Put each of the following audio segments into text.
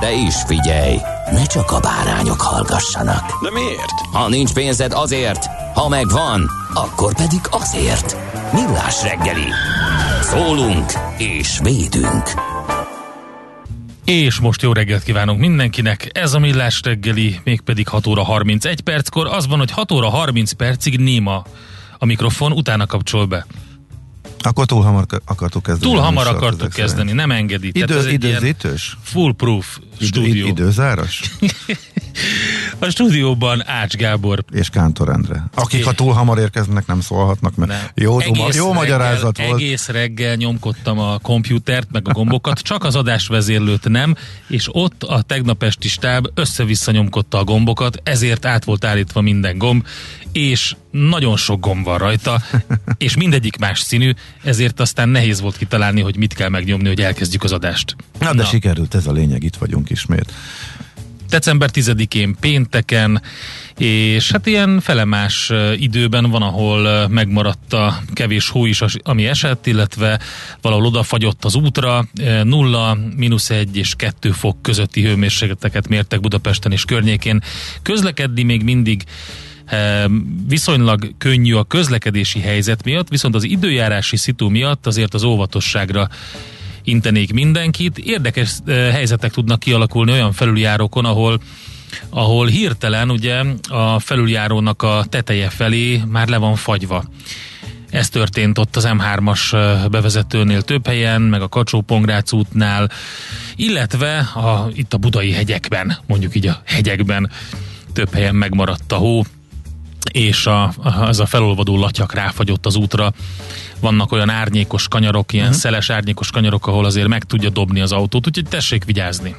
De is figyelj, ne csak a bárányok hallgassanak. De miért? Ha nincs pénzed azért, ha megvan, akkor pedig azért. Millás reggeli. Szólunk és védünk. És most jó reggelt kívánunk mindenkinek, ez a Millás reggeli, mégpedig 6 óra 31 perckor. Az van, hogy 6 óra 30 percig néma a mikrofon, utána kapcsol be. Akkor túl hamar akartuk kezdeni. Túl hamar akartuk kezdeni, nem engedi. Idő, időzítős? Fullproof Idő, stúdió. időzáros? A stúdióban Ács Gábor És Kántor Endre. Akik, ha túl hamar érkeznek, nem szólhatnak, mert Nem. jó, duma, jó reggel, magyarázat volt. Egész reggel nyomkodtam a komputert, meg a gombokat, csak az adásvezérlőt nem, és ott a tegnap esti stáb össze-vissza nyomkodta a gombokat, ezért át volt állítva minden gomb, és nagyon sok gomb van rajta, és mindegyik más színű, ezért aztán nehéz volt kitalálni, hogy mit kell megnyomni, hogy elkezdjük az adást. Na, de sikerült, ez a lényeg, itt vagyunk ismét. December 10-én pénteken, és hát ilyen felemás időben van, ahol megmaradt a kevés hó is, ami esett, illetve valahol odafagyott az útra. Ö, Nulla, mínusz egy és kettő fok közötti hőmérsékleteket mértek Budapesten és környékén. Közlekedni még mindig viszonylag könnyű a közlekedési helyzet miatt, viszont az időjárási szitu miatt azért az óvatosságra intenék mindenkit. Érdekes eh, helyzetek tudnak kialakulni olyan felüljárókon, ahol ahol hirtelen ugye a felüljárónak a teteje felé már le van fagyva. Ez történt ott az M3-as eh, bevezetőnél több helyen, meg a kacsó útnál, illetve a, itt a budai hegyekben, mondjuk így a hegyekben több helyen megmaradt a hó, és a, az a felolvadó latyak ráfagyott az útra. Vannak olyan árnyékos kanyarok, ilyen uh-huh. szeles árnyékos kanyarok, ahol azért meg tudja dobni az autót, úgyhogy tessék vigyázni.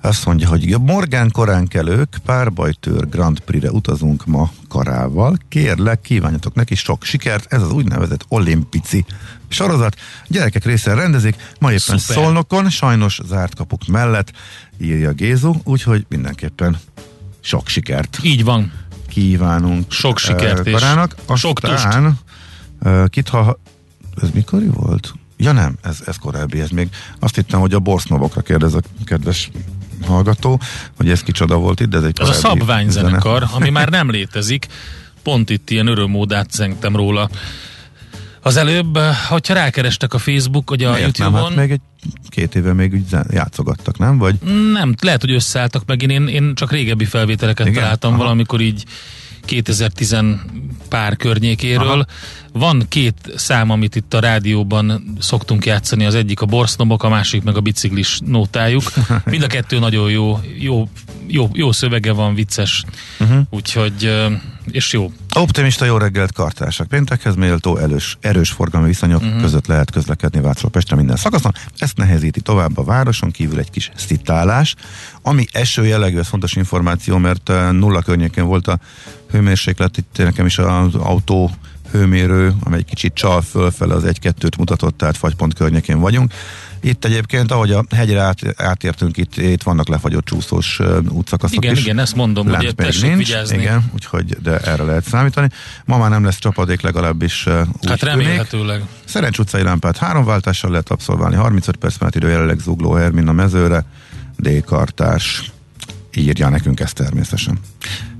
Azt mondja, hogy Morgán korán kelők, párbajtőr Grand Prix-re utazunk ma karával. Kérlek, kívánjatok neki sok sikert, ez az úgynevezett olimpici sorozat. Gyerekek részen rendezik, ma éppen Szuper. Szolnokon, sajnos zárt kapuk mellett, írja Gézu, úgyhogy mindenképpen sok sikert Így van. kívánunk Sok sikert eh, és Karának. sok eh, kit ha... Ez mikori volt? Ja nem, ez, ez korábbi, ez még azt hittem, hogy a borsznovokra kérdez a kedves hallgató, hogy ez kicsoda volt itt, de ez egy Az a korábbi szabványzenekar, zene. ami már nem létezik. Pont itt ilyen örömmódát zengtem róla. Az előbb, hogyha rákerestek a Facebook, vagy a Miért nem? YouTube-on, Hát még egy két éve még úgy játszogattak, nem? Vagy Nem, lehet, hogy összeálltak meg. Én, én, én csak régebbi felvételeket Igen? találtam Aha. valamikor így 2010 pár környékéről. Aha. Van két szám, amit itt a rádióban szoktunk játszani, az egyik a borsznobok, a másik meg a biciklis nótájuk. Mind a kettő nagyon jó, jó, jó, jó szövege van, vicces, uh-huh. úgyhogy, és jó. Optimista jó reggelt kartársak. Péntekhez méltó erős, erős forgalmi viszonyok uh-huh. között lehet közlekedni Václav Pestre minden szakaszon. Ezt nehezíti tovább a városon kívül egy kis szitálás, ami eső jellegű, ez fontos információ, mert nulla környékén volt a hőmérséklet, itt nekem is az autó hőmérő, amely egy kicsit csal fölfele az egy-kettőt mutatott, tehát fagypont környékén vagyunk. Itt egyébként, ahogy a hegyre át, átértünk, itt, itt vannak lefagyott csúszós útszakaszok Igen, is. igen, ezt mondom, Lent hogy tessék nincs, vigyázni. Igen, úgyhogy de erre lehet számítani. Ma már nem lesz csapadék, legalábbis úgy Hát tűnik. remélhetőleg. Szerencs utcai lámpát három váltással lehet abszolválni, 35 perc mellett idő jelenleg zugló Hermin a mezőre, D-kartás írja nekünk ezt természetesen.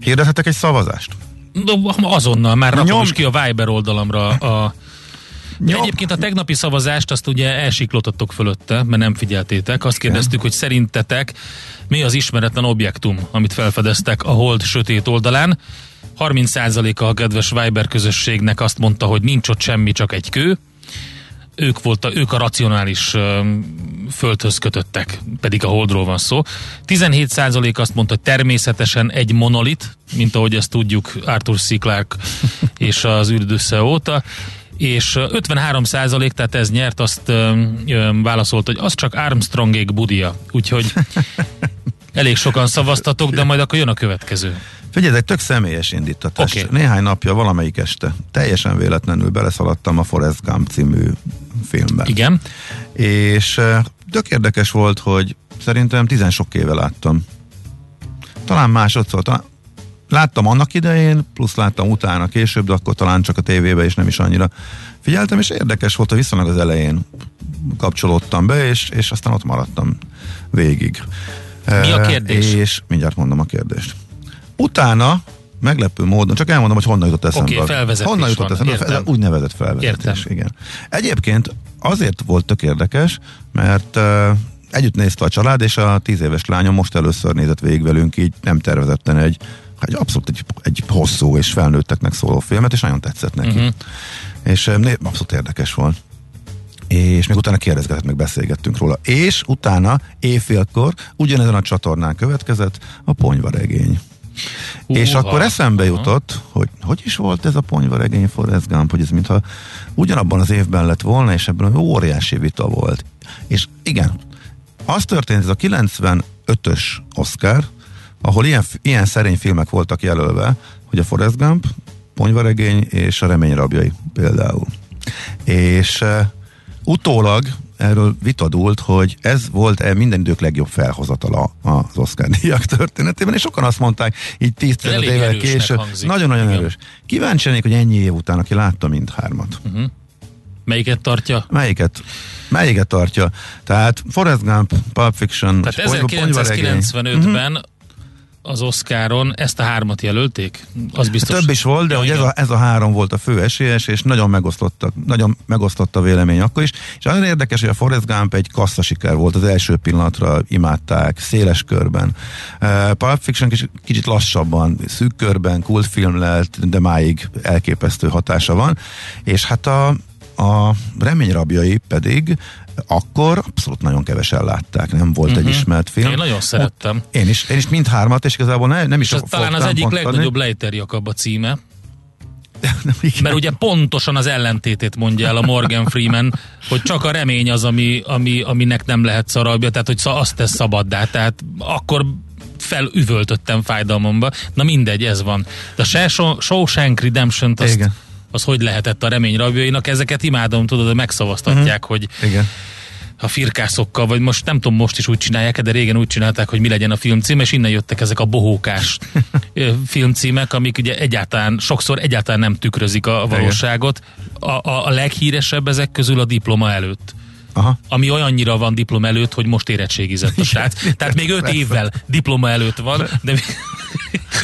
Hirdethetek egy szavazást? De azonnal már Na rakom nyom- is ki a Viber oldalamra a De egyébként a tegnapi szavazást azt ugye elsiklottattok fölötte, mert nem figyeltétek. Azt kérdeztük, hogy szerintetek mi az ismeretlen objektum, amit felfedeztek a hold sötét oldalán. 30%-a a kedves Viber közösségnek azt mondta, hogy nincs ott semmi, csak egy kő. Ők, volt, ők a racionális ö, földhöz kötöttek, pedig a holdról van szó. 17% azt mondta, hogy természetesen egy monolit, mint ahogy ezt tudjuk Arthur C. Clarke és az ürdösze óta és 53 százalék, tehát ez nyert, azt válaszolt, hogy az csak Armstrongék budia. Úgyhogy elég sokan szavaztatok, de majd akkor jön a következő. Figyelj, ez egy tök személyes indítatás. Okay. Néhány napja valamelyik este teljesen véletlenül beleszaladtam a Forrest Gump című filmbe. Igen? És tök érdekes volt, hogy szerintem tizen sok éve láttam. Talán másodszor, talán láttam annak idején, plusz láttam utána később, de akkor talán csak a tévébe, és nem is annyira figyeltem, és érdekes volt, hogy viszonylag az elején kapcsolódtam be, és, és aztán ott maradtam végig. Mi a kérdés? És mindjárt mondom a kérdést. Utána meglepő módon, csak elmondom, hogy honnan jutott eszembe. Oké, felvezetés honnan jutott van, eszembe? értem. Ez úgynevezett felvezetés, Értem. igen. Egyébként azért volt tök érdekes, mert uh, együtt nézte a család, és a tíz éves lányom most először nézett végig velünk, így nem tervezetten egy, egy abszolút egy, egy hosszú és felnőtteknek szóló filmet, és nagyon tetszett neki. Uh-huh. És né- abszolút érdekes volt és még utána kérdezgetett, meg beszélgettünk róla. És utána éjfélkor ugyanezen a csatornán következett a ponyvaregény. Húha. És akkor eszembe jutott, hogy hogy is volt ez a ponyvaregény Forrest Gump, hogy ez mintha ugyanabban az évben lett volna, és ebből óriási vita volt. És igen, az történt, ez a 95-ös Oscar, ahol ilyen, ilyen szerény filmek voltak jelölve, hogy a Forrest Gump, Ponyvaregény és a Remény rabjai például. És uh, utólag erről vitadult, hogy ez volt-e minden idők legjobb felhozatala az Oscar díjak történetében, és sokan azt mondták, így 10 Elég évvel később, nagyon-nagyon erős. Kíváncsi lennék, hogy ennyi év után, aki látta mindhármat. Melyiket tartja? Melyiket, melyiket tartja? Tehát Forrest Gump, Pulp Fiction, Tehát és Pony- Ponyvaregény. 1995-ben az Oscaron ezt a hármat jelölték? Az biztos. Több is volt, de hogy ez a, ez a három volt a fő esélyes, és nagyon megosztottak, nagyon megosztott a vélemény akkor is. És nagyon érdekes, hogy a Forrest Gump egy kassza siker volt, az első pillanatra imádták, széles körben. Uh, Pulp Fiction kicsit, kicsit lassabban, szűk körben, kultfilm lett, de máig elképesztő hatása van. És hát a, a reményrabjai pedig akkor abszolút nagyon kevesen látták, nem volt uh-huh. egy ismert film. Én nagyon szerettem. Én is, én is mindhármat, és igazából ne, nem is És talán az egyik pont adni. legnagyobb Leiter Jakab a címe, Igen. mert ugye pontosan az ellentétét mondja el a Morgan Freeman, hogy csak a remény az, ami, ami, aminek nem lehet szarabja, tehát hogy azt tesz szabaddá, tehát akkor felüvöltöttem fájdalmomba. Na mindegy, ez van. De a Shaw- Shawshank redemption azt, Igen. Az hogy lehetett a remény rabjainak, ezeket imádom, tudod, megszavaztatják, uh-huh. hogy Igen. a firkászokkal, vagy most nem tudom, most is úgy csinálják, de régen úgy csinálták, hogy mi legyen a filmcím, és innen jöttek ezek a bohókás filmcímek, amik ugye egyáltalán, sokszor egyáltalán nem tükrözik a valóságot. A, a, a leghíresebb ezek közül a diploma előtt. Aha. Ami olyannyira van diploma előtt, hogy most érettségizett a srác. Tehát még öt évvel diploma előtt van, de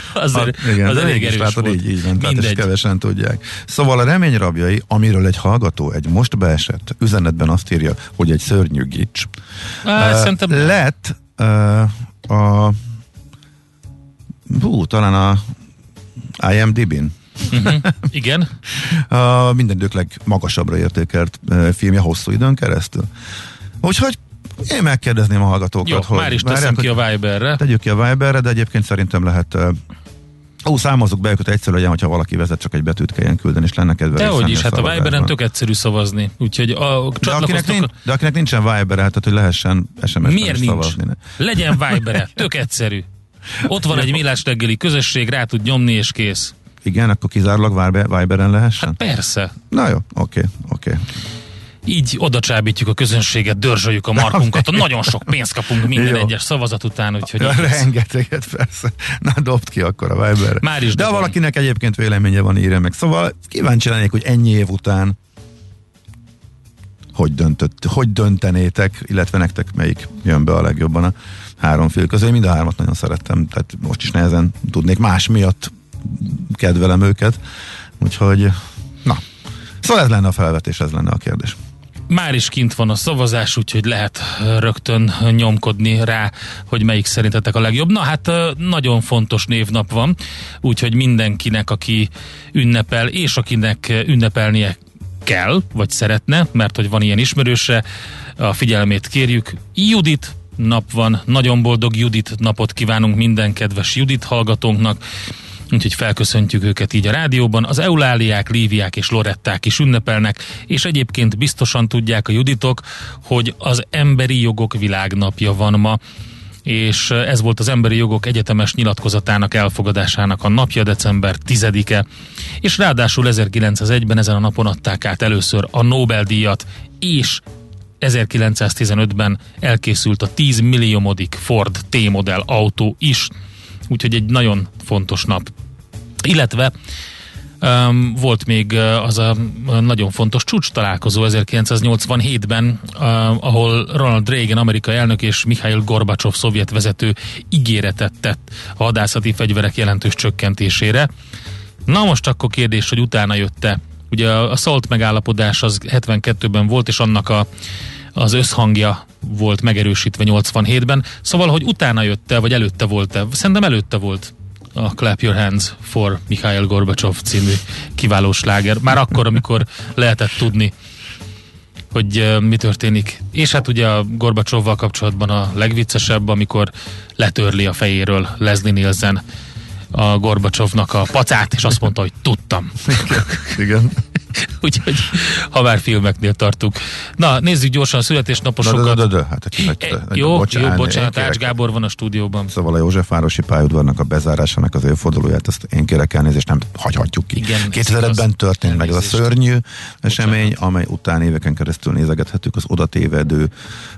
azért, Hát, igen, az elég erős látod, volt. így, így van, tehát Mindegy. kevesen tudják. Szóval a remény rabjai, amiről egy hallgató egy most beesett üzenetben azt írja, hogy egy szörnyű gics. Á, Ö, szerintem Lett uh, a hú, talán a IMDb-n uh-huh. igen. a minden idők legmagasabbra értékelt uh, filmje hosszú időn keresztül. Úgyhogy én megkérdezném a hallgatókat, Jó, hogy már is teszem ki a Viberre. tegyük ki a Viberre, de egyébként szerintem lehet Ó, számozzuk be őket egyszer legyen, hogyha valaki vezet, csak egy betűt kelljen küldeni, és lenne kedve Dehogy is, hát a. Viberen tök egyszerű szavazni. Úgyhogy a, de akinek, nincs, de akinek nincsen Viber, hát tehát, hogy lehessen SMS-ben Miért nincs? szavazni. Legyen Vibere, tök egyszerű. Ott van egy millás reggeli közösség, rá tud nyomni, és kész. Igen, akkor kizárólag Viber, Viberen lehessen? Hát persze. Na jó, oké, oké. Így oda csábítjuk a közönséget, dörzsöljük a markunkat, nagyon sok pénzt kapunk minden Jó. egyes szavazat után, úgyhogy Ja, rengeteget, persze. Na, dobd ki akkor a Viberre. Már is De dobom. valakinek egyébként véleménye van, írja meg. Szóval kíváncsi lennék, hogy ennyi év után hogy, döntött, hogy döntenétek, illetve nektek melyik jön be a legjobban a három film közül. Én mind a hármat nagyon szerettem, tehát most is nehezen tudnék más miatt kedvelem őket. Úgyhogy, na, Szóval ez lenne a felvetés, ez lenne a kérdés. Már is kint van a szavazás, úgyhogy lehet rögtön nyomkodni rá, hogy melyik szerintetek a legjobb. Na hát nagyon fontos névnap van, úgyhogy mindenkinek, aki ünnepel, és akinek ünnepelnie kell, vagy szeretne, mert hogy van ilyen ismerőse, a figyelmét kérjük. Judit nap van, nagyon boldog Judit napot kívánunk minden kedves Judit hallgatónknak, úgyhogy felköszöntjük őket így a rádióban. Az Euláliák, Líviák és Loretták is ünnepelnek, és egyébként biztosan tudják a Juditok, hogy az Emberi Jogok Világnapja van ma és ez volt az Emberi Jogok Egyetemes nyilatkozatának elfogadásának a napja, december 10-e, és ráadásul 1901-ben ezen a napon adták át először a Nobel-díjat, és 1915-ben elkészült a 10 milliómodik Ford T-modell autó is, úgyhogy egy nagyon fontos nap. Illetve Um, volt még az a nagyon fontos csúcs találkozó 1987-ben, uh, ahol Ronald Reagan, amerikai elnök és Mikhail Gorbacsov, szovjet vezető ígéretet tett a hadászati fegyverek jelentős csökkentésére. Na most akkor kérdés, hogy utána jött-e. Ugye a SALT megállapodás az 72-ben volt, és annak a, az összhangja volt megerősítve 87-ben. Szóval, hogy utána jött-e, vagy előtte volt-e? Szerintem előtte volt a Clap Your Hands for Mikhail Gorbacsov című kiváló sláger. Már akkor, amikor lehetett tudni, hogy mi történik. És hát ugye a Gorbacsovval kapcsolatban a legviccesebb, amikor letörli a fejéről Leslie Nielsen a Gorbacsovnak a pacát, és azt mondta, hogy tudtam. Igen. Úgyhogy, ha már filmeknél tartunk. Na, nézzük gyorsan a születésnaposokat. De, de, de, de, hát e, jó, bocsánat, jó, bocsánat, Ács Gábor van a stúdióban. Szóval a Józsefvárosi pályaudvarnak a bezárásának az évfordulóját, ezt én kérek elnézést, nem hagyhatjuk ki. Igen, 2005-ben történt meg ez a szörnyű esemény, bocsánat. amely után éveken keresztül nézegethettük az oda tévedő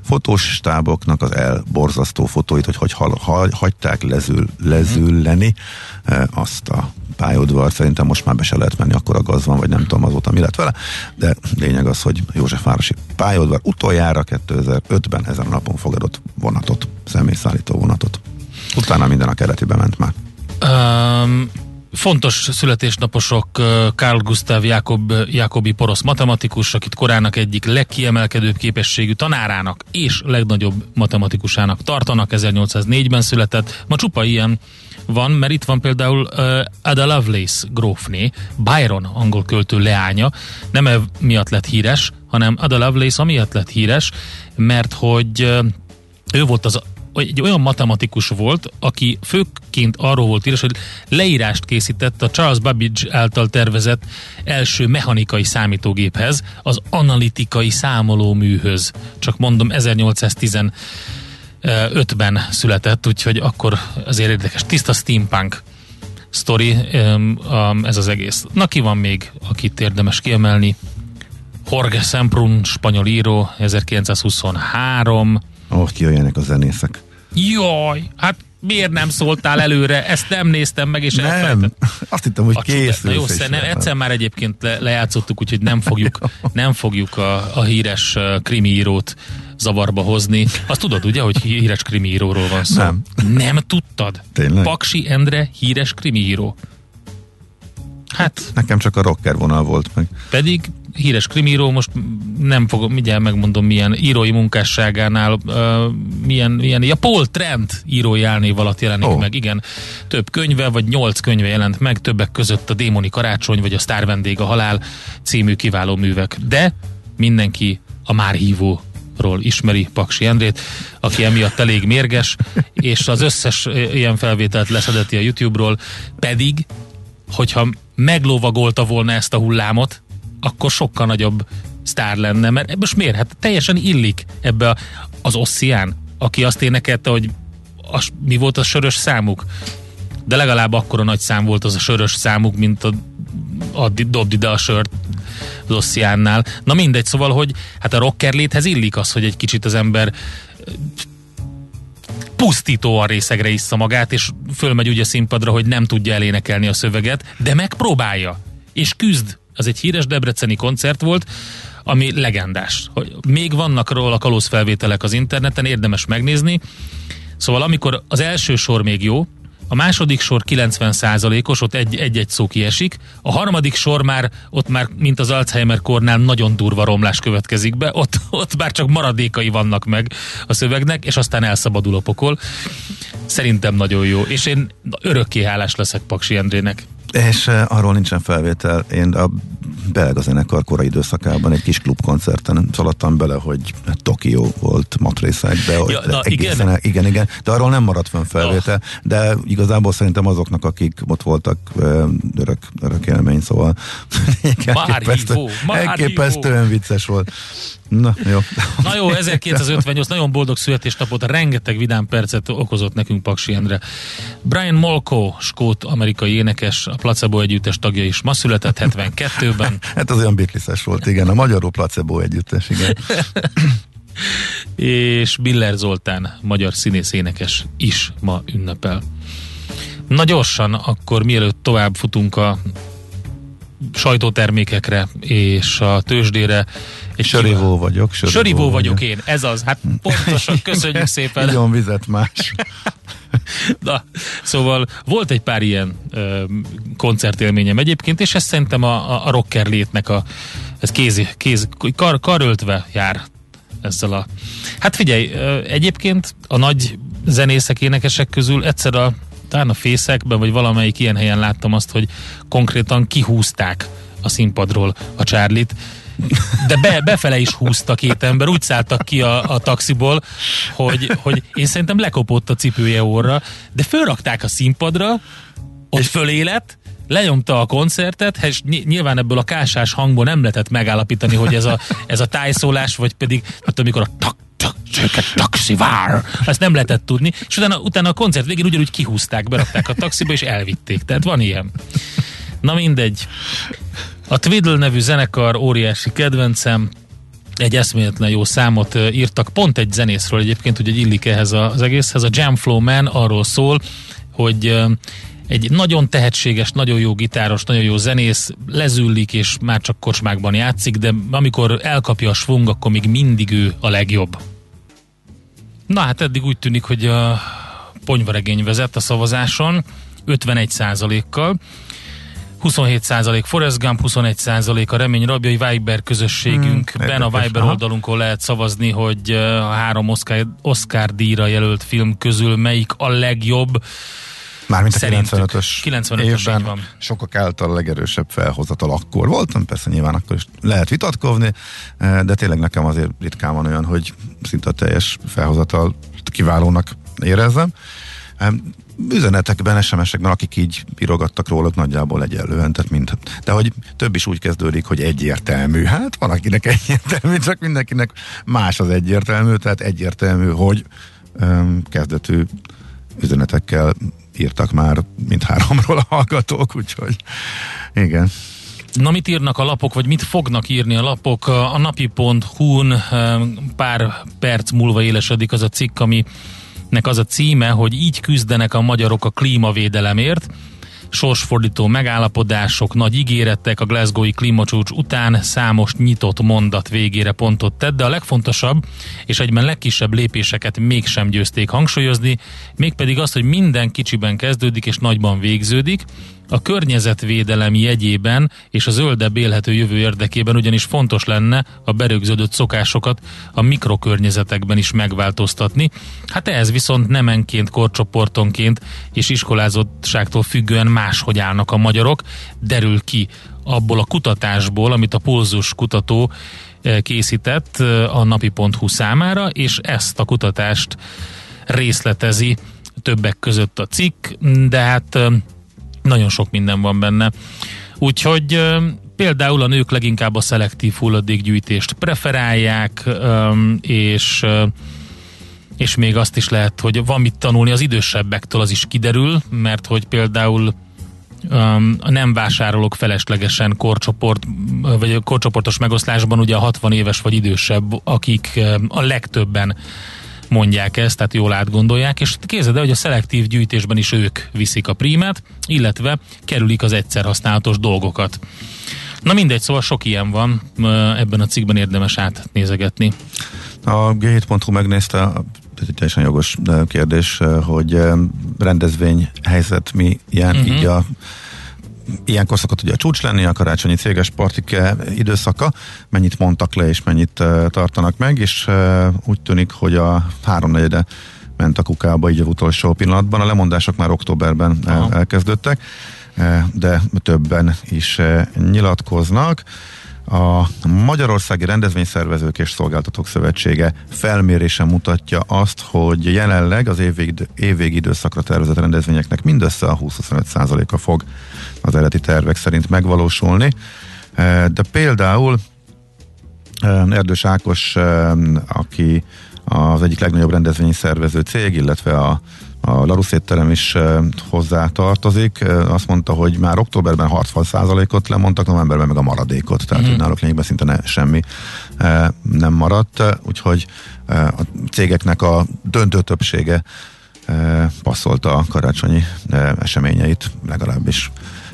fotós stáboknak az elborzasztó fotóit, hogy hogy hagyták lezül, lezülleni e, azt a pályaudvar, szerintem most már be se lehet menni, akkor a gaz van, vagy nem tudom azóta mi lett vele, de lényeg az, hogy Józsefvárosi pályaudvar utoljára 2005-ben ezen a napon fogadott vonatot, személyszállító vonatot. Utána minden a keletibe ment már. Um, fontos születésnaposok Carl Gustav Jakob, Jakobi porosz matematikus, akit korának egyik legkiemelkedőbb képességű tanárának és legnagyobb matematikusának tartanak, 1804-ben született. Ma csupa ilyen van, mert itt van például uh, Ada Lovelace grófné, Byron angol költő leánya, nem e miatt lett híres, hanem Ada Lovelace amiatt lett híres, mert hogy uh, ő volt az egy olyan matematikus volt, aki főként arról volt híres, hogy leírást készített a Charles Babbage által tervezett első mechanikai számítógéphez, az analitikai számolóműhöz. Csak mondom, 1810 ötben született, úgyhogy akkor azért érdekes. Tiszta steampunk sztori ez az egész. Na ki van még, akit érdemes kiemelni? Jorge Semprún, spanyol író, 1923. Oh, kijöjjenek a zenészek. Jaj, hát miért nem szóltál előre? Ezt nem néztem meg, és Nem, elfelejtettem. azt hittem, hogy készülsz. Na jó, nem, egyszer már egyébként le, lejátszottuk, úgyhogy nem fogjuk, nem fogjuk a, a híres krimi írót zavarba hozni. Azt tudod ugye, hogy híres krimi íróról van szó? Nem. Nem tudtad? Tényleg? Paksi Endre híres krimi író. Hát... Nekem csak a rocker vonal volt meg. Pedig híres krimíró, most nem fogom, mindjárt megmondom milyen írói munkásságánál, uh, milyen, milyen, ja Paul Trent írói álnév alatt jelenik oh. meg, igen. Több könyve, vagy nyolc könyve jelent meg, többek között a Démoni Karácsony, vagy a Sztár Vendég a Halál című kiváló művek. De mindenki a már hívó ról ismeri Paksi Endrét, aki emiatt elég mérges, és az összes ilyen felvételt leszedeti a YouTube-ról, pedig, hogyha meglovagolta volna ezt a hullámot, akkor sokkal nagyobb sztár lenne, mert most miért? Hát teljesen illik ebbe a, az Ossian, aki azt énekelte, hogy az, mi volt a sörös számuk, de legalább akkor a nagy szám volt az a sörös számuk, mint a, a dobd ide a sört az Ossiánnál. Na mindegy, szóval, hogy hát a rocker léthez illik az, hogy egy kicsit az ember pusztítóan részegre iszza magát, és fölmegy ugye színpadra, hogy nem tudja elénekelni a szöveget, de megpróbálja, és küzd az egy híres debreceni koncert volt, ami legendás. Még vannak róla kalózfelvételek az interneten, érdemes megnézni. Szóval amikor az első sor még jó, a második sor 90%-os, ott egy- egy-egy szó kiesik, a harmadik sor már, ott már, mint az Alzheimer kornál, nagyon durva romlás következik be, ott, ott már csak maradékai vannak meg a szövegnek, és aztán elszabadul a pokol. Szerintem nagyon jó, és én örökké hálás leszek Paksi Endrének. És uh, arról nincsen felvétel. Én a belga zenekar korai időszakában egy kis klubkoncerten szaladtam bele, hogy Tokió volt matrészek, de, Ja, de na, egészen, igen? igen? igen, de arról nem maradt fönn felvétel, oh. de igazából szerintem azoknak, akik ott voltak, ö, örök, örök élmény, szóval már elképesztően vicces volt. Na, jó. Na jó, 1958, nagyon boldog születésnapot, rengeteg vidám percet okozott nekünk Paksi Endre. Brian Molko, skót amerikai énekes, a Placebo együttes tagja is ma született 72-ben. Hát az olyan Beatles-es volt, igen, a magyarul placebo együttes, igen. és Biller Zoltán, magyar színész énekes is ma ünnepel. Na gyorsan, akkor mielőtt tovább futunk a sajtótermékekre és a tőzsdére. Egy Sörivó vagyok. Sörivó, Sörivó vagyok én, ez az. Hát pontosan, köszönjük szépen. Igyon vizet más. Na, szóval volt egy pár ilyen ö, koncertélményem egyébként, és ez szerintem a, a, rocker létnek a, ez kézi, kéz, kar, karöltve jár ezzel a... Hát figyelj, egyébként a nagy zenészek, énekesek közül egyszer a talán a fészekben, vagy valamelyik ilyen helyen láttam azt, hogy konkrétan kihúzták a színpadról a Charlie-t, de be, befele is húzta két ember, úgy szálltak ki a, a taxiból, hogy, hogy én szerintem lekopott a cipője orra, de fölrakták a színpadra, ott fölé lett, lenyomta a koncertet, és ny- nyilván ebből a kásás hangból nem lehetett megállapítani, hogy ez a, ez a tájszólás, vagy pedig, hát amikor a tak, csöket, taxi vár, ezt nem lehetett tudni, és utána, utána a koncert végén ugyanúgy kihúzták, berakták a taxiba, és elvitték. Tehát van ilyen. Na mindegy. A Twiddle nevű zenekar óriási kedvencem, egy eszméletlen jó számot írtak, pont egy zenészről egyébként, ugye illik ehhez az egészhez, a Jam Flow Man arról szól, hogy egy nagyon tehetséges, nagyon jó gitáros, nagyon jó zenész lezüllik, és már csak kocsmákban játszik, de amikor elkapja a svung, akkor még mindig ő a legjobb. Na hát eddig úgy tűnik, hogy a ponyvaregény vezet a szavazáson, 51 kal 27% Forrest Gump, 21% a Remény Rabjai Viber közösségünkben, a érdekes, Viber aha. oldalunkon lehet szavazni, hogy a három Oscar, Oscar díjra jelölt film közül melyik a legjobb. Mármint a Szerintük. 95-ös 95-ös, így évben van. sokak által a legerősebb felhozatal akkor voltam, persze nyilván akkor is lehet vitatkozni, eh, de tényleg nekem azért ritkán van olyan, hogy szinte a teljes felhozatal kiválónak érezzem. Em, Üzenetekben, SMS-ekben, akik így írogattak róluk nagyjából egyenlően, tehát mind. De hogy több is úgy kezdődik, hogy egyértelmű. Hát van akinek egyértelmű, csak mindenkinek más az egyértelmű, tehát egyértelmű, hogy em, kezdetű üzenetekkel írtak már mindháromról a hallgatók, úgyhogy igen. Na mit írnak a lapok, vagy mit fognak írni a lapok? A napi.hu-n pár perc múlva élesedik az a cikk, aminek az a címe, hogy így küzdenek a magyarok a klímavédelemért. Sorsfordító megállapodások, nagy ígéretek a Glasgowi klímacsúcs után számos nyitott mondat végére pontot tett, de a legfontosabb és egyben legkisebb lépéseket mégsem győzték hangsúlyozni, mégpedig azt, hogy minden kicsiben kezdődik és nagyban végződik, a környezetvédelem jegyében és a zöldebb élhető jövő érdekében ugyanis fontos lenne a berögződött szokásokat a mikrokörnyezetekben is megváltoztatni. Hát ehhez viszont nemenként, korcsoportonként és iskolázottságtól függően máshogy állnak a magyarok, derül ki abból a kutatásból, amit a Pulzus kutató eh, készített eh, a napi.hu számára, és ezt a kutatást részletezi többek között a cikk, de hát eh, nagyon sok minden van benne. Úgyhogy például a nők leginkább a szelektív hulladékgyűjtést preferálják, és és még azt is lehet, hogy van mit tanulni az idősebbektől, az is kiderül, mert hogy például um, nem vásárolok feleslegesen korcsoport, vagy korcsoportos megoszlásban, ugye a 60 éves vagy idősebb, akik um, a legtöbben mondják ezt, tehát jól átgondolják, és képzeld el, hogy a szelektív gyűjtésben is ők viszik a prímát, illetve kerülik az egyszer használatos dolgokat. Na mindegy, szóval sok ilyen van, ebben a cikkben érdemes átnézegetni. A G7.hu megnézte ez egy teljesen jogos kérdés, hogy rendezvény helyzet mi ilyen, uh-huh. így a ilyenkor szokott ugye a csúcs lenni, a karácsonyi céges partik időszaka, mennyit mondtak le és mennyit tartanak meg, és úgy tűnik, hogy a háromnegyede ment a kukába így a utolsó pillanatban. A lemondások már októberben Aha. elkezdődtek, de többen is nyilatkoznak. A Magyarországi Rendezvényszervezők és Szolgáltatók Szövetsége felmérése mutatja azt, hogy jelenleg az évvég, évvégi időszakra tervezett rendezvényeknek mindössze a 20-25%-a fog az eredeti tervek szerint megvalósulni. De például Erdős Ákos, aki az egyik legnagyobb rendezvényszervező cég, illetve a a Larus étterem is hozzá tartozik. Azt mondta, hogy már októberben 60%-ot lemondtak, novemberben meg a maradékot, tehát mm-hmm. náluk lényegben szinte ne, semmi nem maradt, úgyhogy a cégeknek a döntő többsége passzolta a karácsonyi eseményeit, legalábbis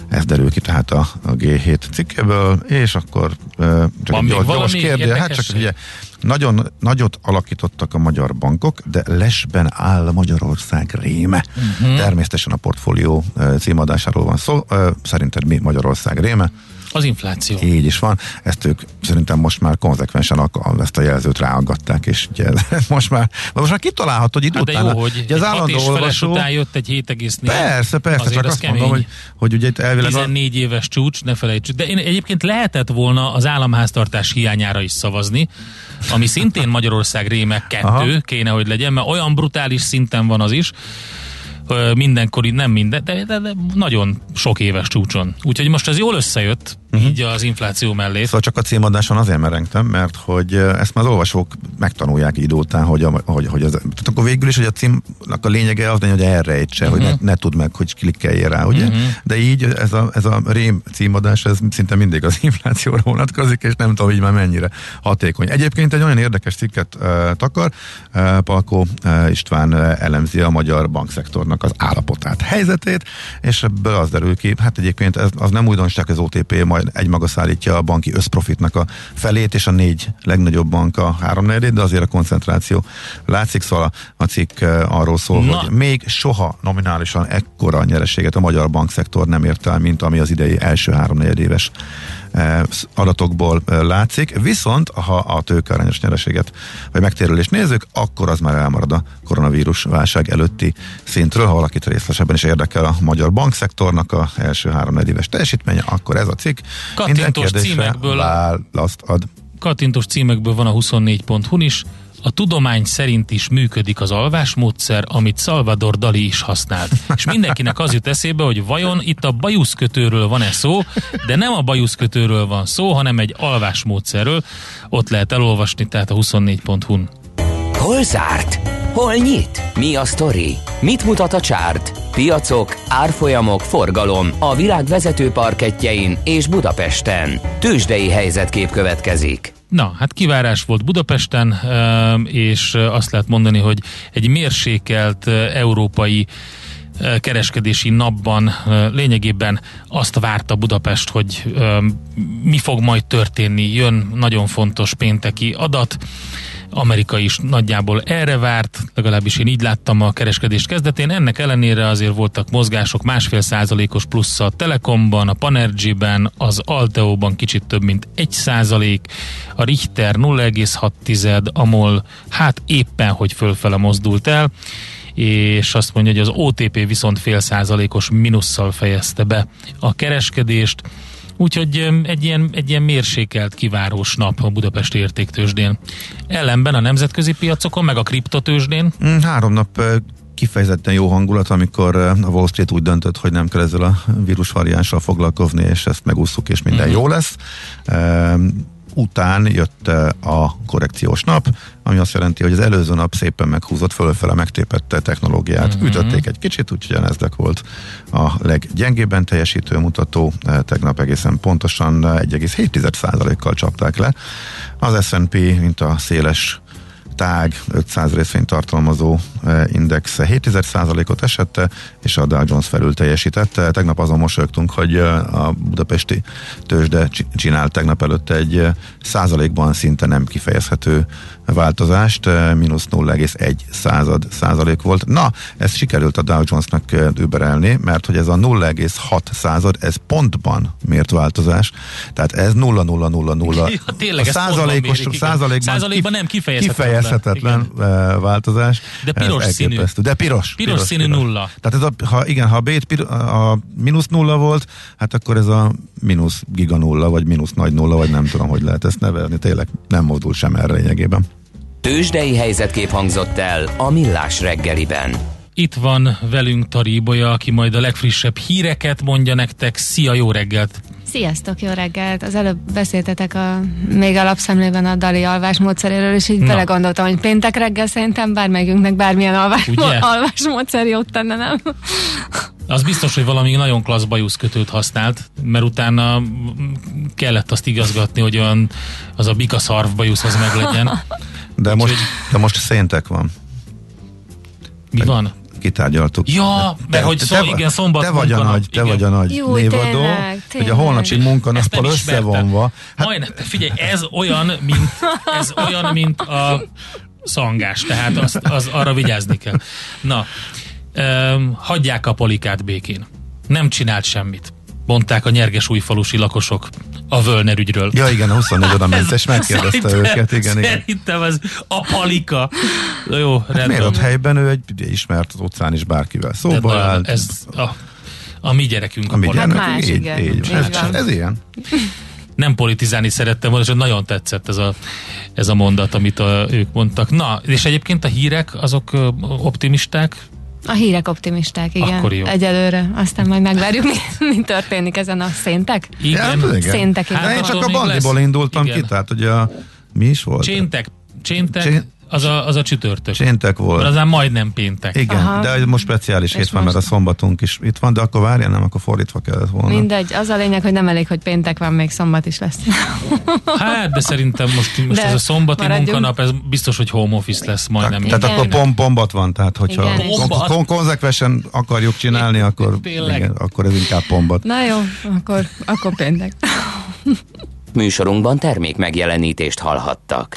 ez derül ki tehát a, a G7 cikkéből, és akkor uh, csak Van egy gyors, gyors kérdés. Hát csak ugye nagyon nagyot alakítottak a magyar bankok, de lesben áll Magyarország réme. Uh-huh. Természetesen a portfólió uh, címadásáról van szó. Uh, szerinted mi Magyarország réme? Az infláció. Így is van. Ezt ők szerintem most már konzekvensen ezt a jelzőt ráaggatták, és ugye most már, most már kitalálhat, hogy idő hát után, jó, hogy ugye az állandó olvasó, után jött egy 7,4. Persze, persze, csak azt kemény. mondom, hogy, hogy ugye itt elvileg... 14 éves csúcs, ne felejtsük. De én egyébként lehetett volna az államháztartás hiányára is szavazni, ami szintén Magyarország rémek kettő Aha. kéne, hogy legyen, mert olyan brutális szinten van az is, mindenkori, nem minden, de, de, de nagyon sok éves csúcson. Úgyhogy most ez jól összejött, uh-huh. így az infláció mellé. Szóval csak a címadáson azért merengtem, mert hogy ezt már az olvasók megtanulják idő után, hogy, a, hogy, hogy az, tehát akkor végül is, hogy a címnak a lényege az, hogy elrejtse, uh-huh. hogy ne, mhm. ne tud meg, hogy klikkelje rá, ugye? Uh-huh. De így ez a, ez a rém címadás, ez szinte mindig az inflációra vonatkozik, és nem tudom, hogy már mennyire hatékony. Egyébként egy olyan érdekes cikket uh, takar, uh, Palkó uh, István uh, elemzi a magyar bankszektornak az állapotát, helyzetét, és ebből az derül ki, hát egyébként ez, az nem újdonság, az OTP majd majd egymaga szállítja a banki összprofitnak a felét, és a négy legnagyobb bank a három negyedét, de azért a koncentráció látszik, szóval a, cikk eh, arról szól, Na. hogy még soha nominálisan ekkora nyereséget a magyar bankszektor nem ért el, mint ami az idei első három negyedéves Eh, adatokból eh, látszik, viszont ha a tőkearányos nyereséget vagy megtérülést nézzük, akkor az már elmarad a koronavírus válság előtti szintről, ha valakit részletesebben is érdekel a magyar bankszektornak a első három éves teljesítménye, akkor ez a cikk. Kattintos címekből választ ad. Kattintos címekből van a 24.hu is, a tudomány szerint is működik az alvásmódszer, amit Salvador Dali is használt. És mindenkinek az jut eszébe, hogy vajon itt a bajuszkötőről van-e szó, de nem a bajuszkötőről van szó, hanem egy alvásmódszerről. Ott lehet elolvasni, tehát a 24.hu-n. Hol zárt? Hol nyit? Mi a sztori? Mit mutat a csárt? Piacok, árfolyamok, forgalom a világ vezető parketjein és Budapesten. Tősdei helyzetkép következik. Na, hát kivárás volt Budapesten, és azt lehet mondani, hogy egy mérsékelt európai kereskedési napban lényegében azt várta Budapest, hogy mi fog majd történni. Jön nagyon fontos pénteki adat, Amerika is nagyjából erre várt, legalábbis én így láttam a kereskedés kezdetén. Ennek ellenére azért voltak mozgások másfél százalékos plusz a Telekomban, a Panergy-ben, az Alteóban kicsit több mint egy százalék, a Richter 0,6, a MOL hát éppen, hogy fölfele mozdult el, és azt mondja, hogy az OTP viszont fél százalékos minusszal fejezte be a kereskedést. Úgyhogy egy ilyen, egy ilyen mérsékelt, kivárós nap a Budapesti értéktősdén. Ellenben a nemzetközi piacokon, meg a kriptotősdén. Mm, három nap kifejezetten jó hangulat, amikor a Wall Street úgy döntött, hogy nem kell ezzel a vírusvariánssal foglalkozni, és ezt megúszuk, és minden uh-huh. jó lesz után jött a korrekciós nap, ami azt jelenti, hogy az előző nap szépen meghúzott fölfele megtépette technológiát. Mm-hmm. Ütötték egy kicsit, úgyhogy Nasdaq volt a leggyengébben teljesítő mutató. Tegnap egészen pontosan 1,7%-kal csapták le. Az S&P, mint a széles tág 500 részvényt tartalmazó index 7,1%-ot esett, és a Dow Jones felül teljesítette. Tegnap azon mosolyogtunk, hogy a budapesti tőzsde csinált tegnap előtt egy százalékban szinte nem kifejezhető változást, mínusz 0,1 század százalék volt. Na, ez sikerült a Dow Jonesnak überelni, mert hogy ez a 0,6 század, ez pontban mért változás, tehát ez 0,000. Ja, tényleg, a százalékos, mérik, százalékban, százalékban nem kifejezhetetlen, kifejezhetetlen igen. változás. De piros színű. De piros. Piros, piros színű piros. nulla. Tehát ez a, ha, igen, ha a, B a mínusz nulla volt, hát akkor ez a mínusz giga nulla, vagy mínusz nagy nulla, vagy nem tudom, hogy lehet ezt nevelni. Tényleg nem mozdul sem erre lényegében. Tőzsdei helyzetkép hangzott el a Millás reggeliben. Itt van velünk Taríbolya, aki majd a legfrissebb híreket mondja nektek. Szia, jó reggelt! Sziasztok, jó reggelt! Az előbb beszéltetek a, még a lapszemlében a Dali alvás módszeréről, és így Na. belegondoltam, hogy péntek reggel szerintem bármelyikünknek bármilyen alvás, alvás módszer jót tenne, nem? Az biztos, hogy valami nagyon klassz bajuszkötőt használt, mert utána kellett azt igazgatni, hogy olyan az a bika szarv bajusz az meg De most, de most széntek van. Mi van? kitárgyaltuk. Ja, de, mert hogy szó, te, igen, szombat te vagy a nagy, te igen. vagy a nagy Jó, névadó, tényleg, tényleg. hogy a holnapi munkanappal összevonva. Hát, Majd, figyelj, ez olyan, mint, ez olyan, mint a szangás, tehát az, az arra vigyázni kell. Na, um, hagyják a polikát békén. Nem csinált semmit mondták a nyerges újfalusi lakosok a Völner ügyről. Ja igen, a 24 oda ment, és megkérdezte őket. Igen, igen. Szerintem ez a palika. Jó, hát rendben. Miért ott helyben ő egy ismert az utcán is bárkivel szóba áll. Ez a, a mi gyerekünk a, a mi gyerekünk, más, így, igen. így, így ez, ez ilyen. Nem politizálni szerettem volna, és nagyon tetszett ez a, ez a mondat, amit a, ők mondtak. Na, és egyébként a hírek, azok optimisták, a hírek optimisták, igen. Akkor jó. Egyelőre. Aztán majd megvárjuk, mi, mi történik ezen a széntek. Igen. Ja, igen. Széntek, igen. Hát, én csak a bandiból indultam igen. ki, tehát hogy a, mi is volt? Cséntek. Cséntek. Csén... Az a, az a csütörtök. Cséntek volt. Az majdnem péntek. Igen, Aha. de most speciális hét van, mert a szombatunk is itt van, de akkor várjál, nem, akkor fordítva kellett volna. Mindegy, az a lényeg, hogy nem elég, hogy péntek van, még szombat is lesz. Hát, de szerintem most, most ez a szombati maradjunk. munkanap, ez biztos, hogy home office lesz majdnem. Tehát, tehát akkor pom, pombat van, tehát hogyha kon- kon- konzekvesen akarjuk csinálni, akkor, igen, akkor ez inkább pombat. Na jó, akkor, akkor péntek. Műsorunkban termék megjelenítést hallhattak.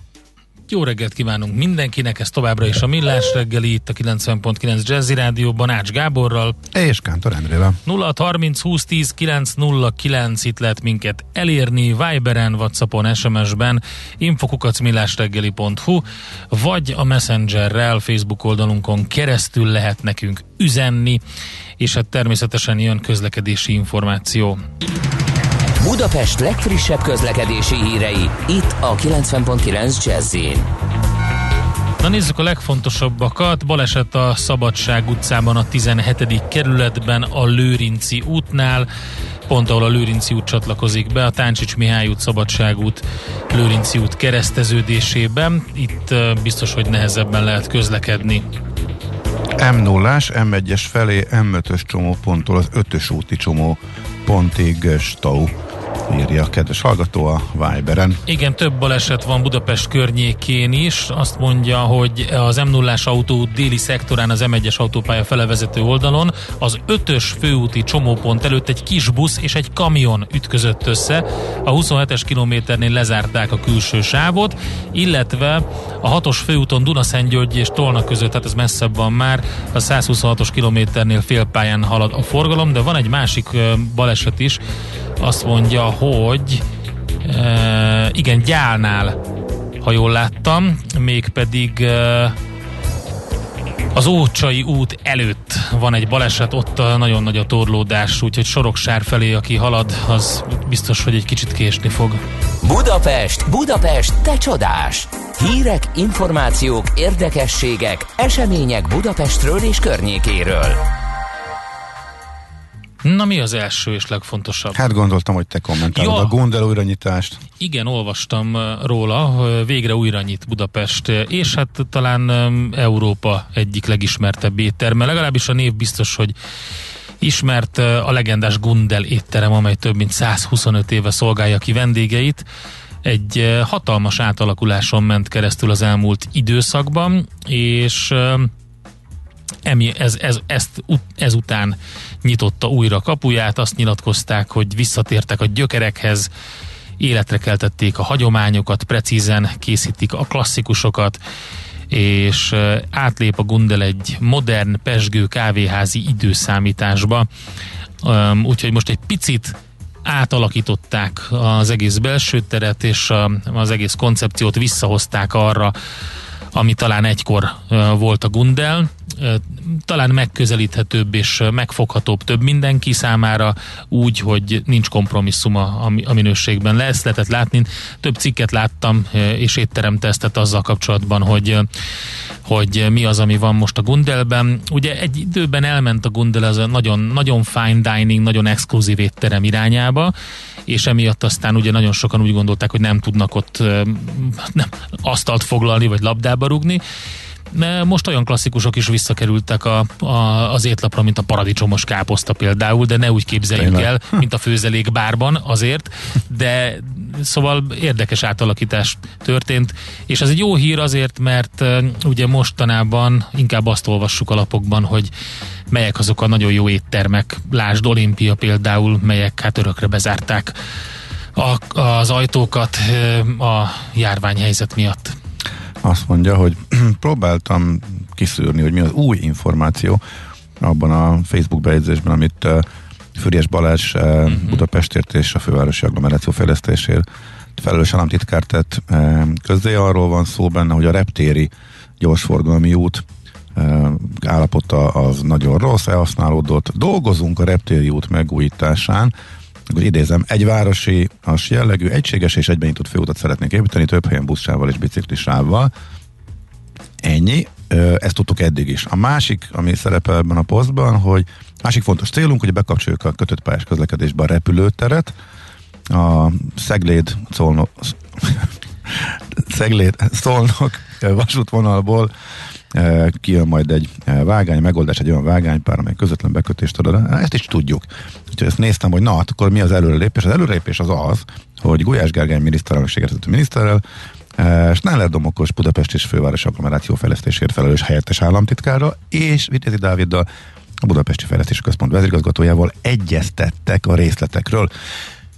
Jó reggelt kívánunk mindenkinek, ez továbbra is a Millás reggeli, itt a 90.9 Jazzy Rádióban Ács Gáborral. És Kántor Endrével. 0 30 20 10 909 itt lehet minket elérni, Viberen, Whatsappon, SMS-ben, infokukacmillásreggeli.hu, vagy a Messengerrel, Facebook oldalunkon keresztül lehet nekünk üzenni, és hát természetesen jön közlekedési információ. Budapest legfrissebb közlekedési hírei, itt a 90.9 jazz Na nézzük a legfontosabbakat. Baleset a Szabadság utcában a 17. kerületben a Lőrinci útnál, pont ahol a Lőrinci út csatlakozik be, a Táncsics Mihály út, Szabadság út, Lőrinci út kereszteződésében. Itt biztos, hogy nehezebben lehet közlekedni. M0-ás, M1-es felé M5-ös csomóponttól az 5-ös úti csomó pontig stau írja a kedves hallgató a Viberen. Igen, több baleset van Budapest környékén is. Azt mondja, hogy az m 0 autó déli szektorán az M1-es autópálya felevezető oldalon az 5-ös főúti csomópont előtt egy kis busz és egy kamion ütközött össze. A 27-es kilométernél lezárták a külső sávot, illetve a 6-os főúton Dunaszentgyörgy és Tolna között, tehát ez messzebb van már, a 126-os kilométernél félpályán halad a forgalom, de van egy másik baleset is, azt mondja, hogy e, igen, gyálnál, ha jól láttam, mégpedig e, az Ócsai út előtt van egy baleset, ott nagyon nagy a torlódás, úgyhogy Soroksár felé, aki halad, az biztos, hogy egy kicsit késni fog. Budapest, Budapest, te csodás! Hírek, információk, érdekességek, események Budapestről és környékéről. Na mi az első és legfontosabb? Hát gondoltam, hogy te kommentálod ja. a Gondel újranyitást. Igen, olvastam róla, végre újra nyit Budapest, és hát talán Európa egyik legismertebb étterme, legalábbis a név biztos, hogy ismert a legendás Gundel étterem, amely több mint 125 éve szolgálja ki vendégeit. Egy hatalmas átalakuláson ment keresztül az elmúlt időszakban, és emi, ez, ez, ezt, ezután nyitotta újra kapuját, azt nyilatkozták, hogy visszatértek a gyökerekhez, életre keltették a hagyományokat, precízen készítik a klasszikusokat, és átlép a Gundel egy modern, pesgő kávéházi időszámításba. Úgyhogy most egy picit átalakították az egész belső teret, és az egész koncepciót visszahozták arra, ami talán egykor volt a Gundel, talán megközelíthetőbb és megfoghatóbb több mindenki számára, úgy, hogy nincs kompromisszum a, minőségben. Le ezt lehetett látni. Több cikket láttam, és étteremtesztet azzal kapcsolatban, hogy hogy mi az, ami van most a Gundelben. Ugye egy időben elment a Gundel az a nagyon, nagyon fine dining, nagyon exkluzív étterem irányába, és emiatt aztán ugye nagyon sokan úgy gondolták, hogy nem tudnak ott nem, asztalt foglalni, vagy labdába rugni, most olyan klasszikusok is visszakerültek a, a, az étlapra, mint a paradicsomos káposzta például, de ne úgy képzeljük Tényleg. el, mint a főzelék bárban azért, de szóval érdekes átalakítás történt, és ez egy jó hír azért, mert ugye mostanában inkább azt olvassuk a lapokban, hogy melyek azok a nagyon jó éttermek, lásd Olimpia például, melyek hát örökre bezárták a, az ajtókat a járványhelyzet miatt azt mondja, hogy próbáltam kiszűrni, hogy mi az új információ abban a Facebook bejegyzésben, amit uh, Füriás Balázs uh, uh-huh. Budapestért és a fővárosi agglomeráció fejlesztésért felelős államtitkár tett uh, közzé. Arról van szó benne, hogy a reptéri gyorsforgalmi út uh, állapota az nagyon rossz, elhasználódott. Dolgozunk a reptéri út megújításán, akkor idézem, egy városi as jellegű, egységes és egyben nyitott főutat szeretnék építeni, több helyen buszsával és biciklisával. Ennyi, ezt tudtuk eddig is. A másik, ami szerepel ebben a posztban, hogy másik fontos célunk, hogy bekapcsoljuk a kötött pályás közlekedésbe a repülőteret, a Szegléd Szolnok Szegléd Szolnok vasútvonalból kijön majd egy vágány, megoldás egy olyan vágánypár, amely közvetlen bekötést ad. Ezt is tudjuk. Úgyhogy ezt néztem, hogy na, hát akkor mi az előrelépés? Az előrelépés az az, hogy Gulyás Gergely miniszterelnök miniszterrel Sneller Domokos Budapest és főváros agglomeráció fejlesztésért felelős helyettes államtitkára és Vitézi Dáviddal a Budapesti Fejlesztési Központ vezérigazgatójával egyeztettek a részletekről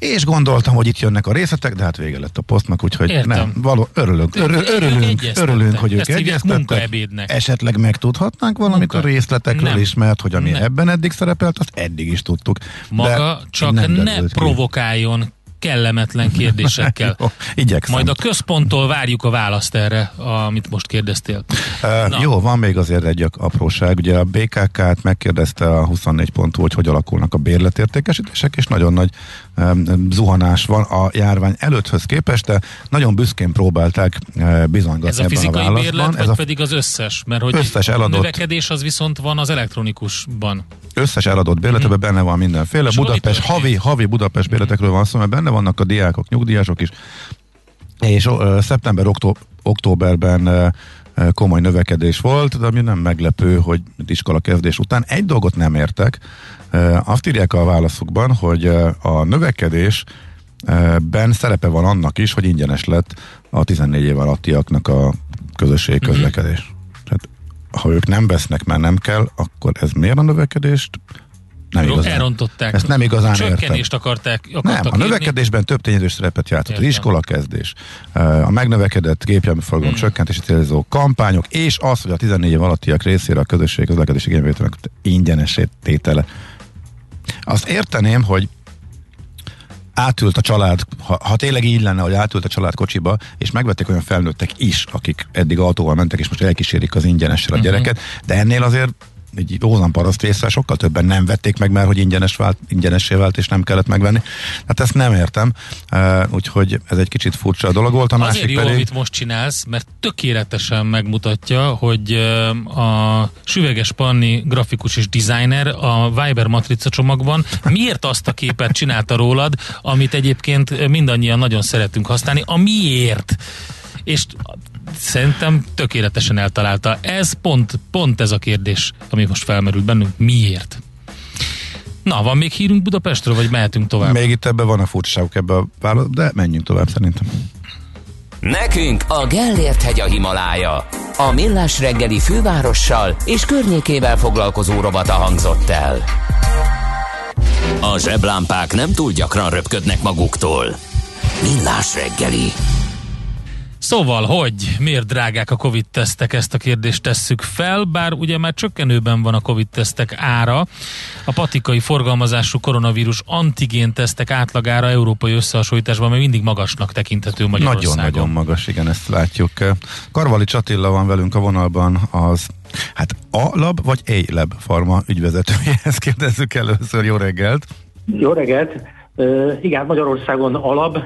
és gondoltam, hogy itt jönnek a részletek, de hát vége lett a posztnak, úgyhogy Értem. nem, való, örülünk, örül, örülünk, örülünk, hogy ők egyeztettek. Esetleg megtudhatnánk valamit Munka. a részletekről nem. is, mert hogy ami nem. ebben eddig szerepelt, azt eddig is tudtuk. Maga de csak ne provokáljon kellemetlen kérdésekkel. jó, igyekszem. Majd a központtól várjuk a választ erre, amit most kérdeztél. Uh, jó, van még azért egy apróság. Ugye a BKK-t megkérdezte a 24 pontú, hogy hogy alakulnak a bérletértékesítések, és nagyon nagy um, zuhanás van a járvány előtthöz képest, de nagyon büszkén próbálták uh, bizonygatni Ez a fizikai a bérlet, Ez a pedig az összes? Mert hogy összes eladott, a növekedés az viszont van az elektronikusban. Összes eladott bérletben hmm. benne van mindenféle. És Budapest, havi, havi Budapest bérletekről van szó, mert benne vannak a diákok, nyugdíjasok is, és szeptember, októ, októberben komoly növekedés volt, de ami nem meglepő, hogy iskola kezdés után egy dolgot nem értek. Azt írják a válaszukban, hogy a növekedés ben szerepe van annak is, hogy ingyenes lett a 14 év alattiaknak a közösségi mhm. közlekedés. Tehát, ha ők nem vesznek, mert nem kell, akkor ez miért a növekedést nem igazán. Elrontották. Ezt nem igazán Csökkenést értem. akarták, Nem, a növekedésben több tényezős szerepet játszott. Az iskola kezdés, a megnövekedett gépjárműforgalom hmm. csökkentési célzó kampányok, és az, hogy a 14 év alattiak részére a közösség közlekedési igényvételnek ingyenes tétele. Azt érteném, hogy átült a család, ha, ha tényleg így lenne, hogy átült a család kocsiba, és megvették olyan felnőttek is, akik eddig autóval mentek, és most elkísérik az ingyenessel a uh-huh. gyereket, de ennél azért egy Ózan paraszt része sokkal többen nem vették meg már, hogy ingyenes vált, ingyenessé vált, és nem kellett megvenni. Hát ezt nem értem, uh, úgyhogy ez egy kicsit furcsa dolog volt. A Azért másik jó, pedig... amit most csinálsz, mert tökéletesen megmutatja, hogy a Süveges Panni grafikus és designer a Viber matrica csomagban miért azt a képet csinálta rólad, amit egyébként mindannyian nagyon szeretünk használni, a miért és szerintem tökéletesen eltalálta. Ez pont, pont ez a kérdés, ami most felmerült bennünk. Miért? Na, van még hírünk Budapestről, vagy mehetünk tovább? Még itt ebben van a furcsaságok ebbe a válasz, de menjünk tovább szerintem. Nekünk a Gellért hegy a Himalája. A Millás reggeli fővárossal és környékével foglalkozó robata hangzott el. A zseblámpák nem túl gyakran röpködnek maguktól. Millás reggeli. Szóval, hogy miért drágák a Covid-tesztek, ezt a kérdést tesszük fel, bár ugye már csökkenőben van a Covid-tesztek ára. A patikai forgalmazású koronavírus antigén tesztek átlagára európai összehasonlításban még mindig magasnak tekinthető Magyarországon. Nagyon-nagyon magas, igen, ezt látjuk. Karvali Csatilla van velünk a vonalban, az hát A lab vagy E lab farma ügyvezetőjehez kérdezzük először. Jó reggelt! Jó reggelt! Uh, igen, Magyarországon alap,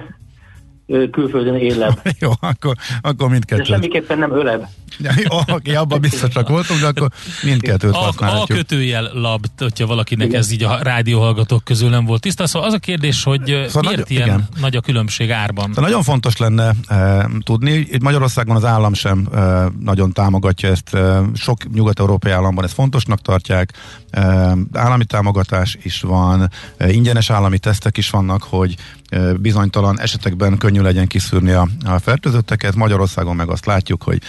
külföldön élebb. Jó, akkor, akkor mindkettőt. De semmiképpen nem öleb. Ja, oké, abban biztosak voltunk, de akkor mindkettőt a, használhatjuk. A kötőjel lab, hogyha valakinek igen. ez így a rádióhallgatók közül nem volt tiszta. Szóval az a kérdés, hogy szóval miért nagy, ilyen igen. nagy a különbség árban? Szóval nagyon fontos lenne e, tudni, itt Magyarországon az állam sem e, nagyon támogatja ezt, e, sok nyugat-európai államban ezt fontosnak tartják, e, állami támogatás is van, e, ingyenes állami tesztek is vannak, hogy bizonytalan esetekben könnyű legyen kiszűrni a, a fertőzötteket. Magyarországon meg azt látjuk, hogy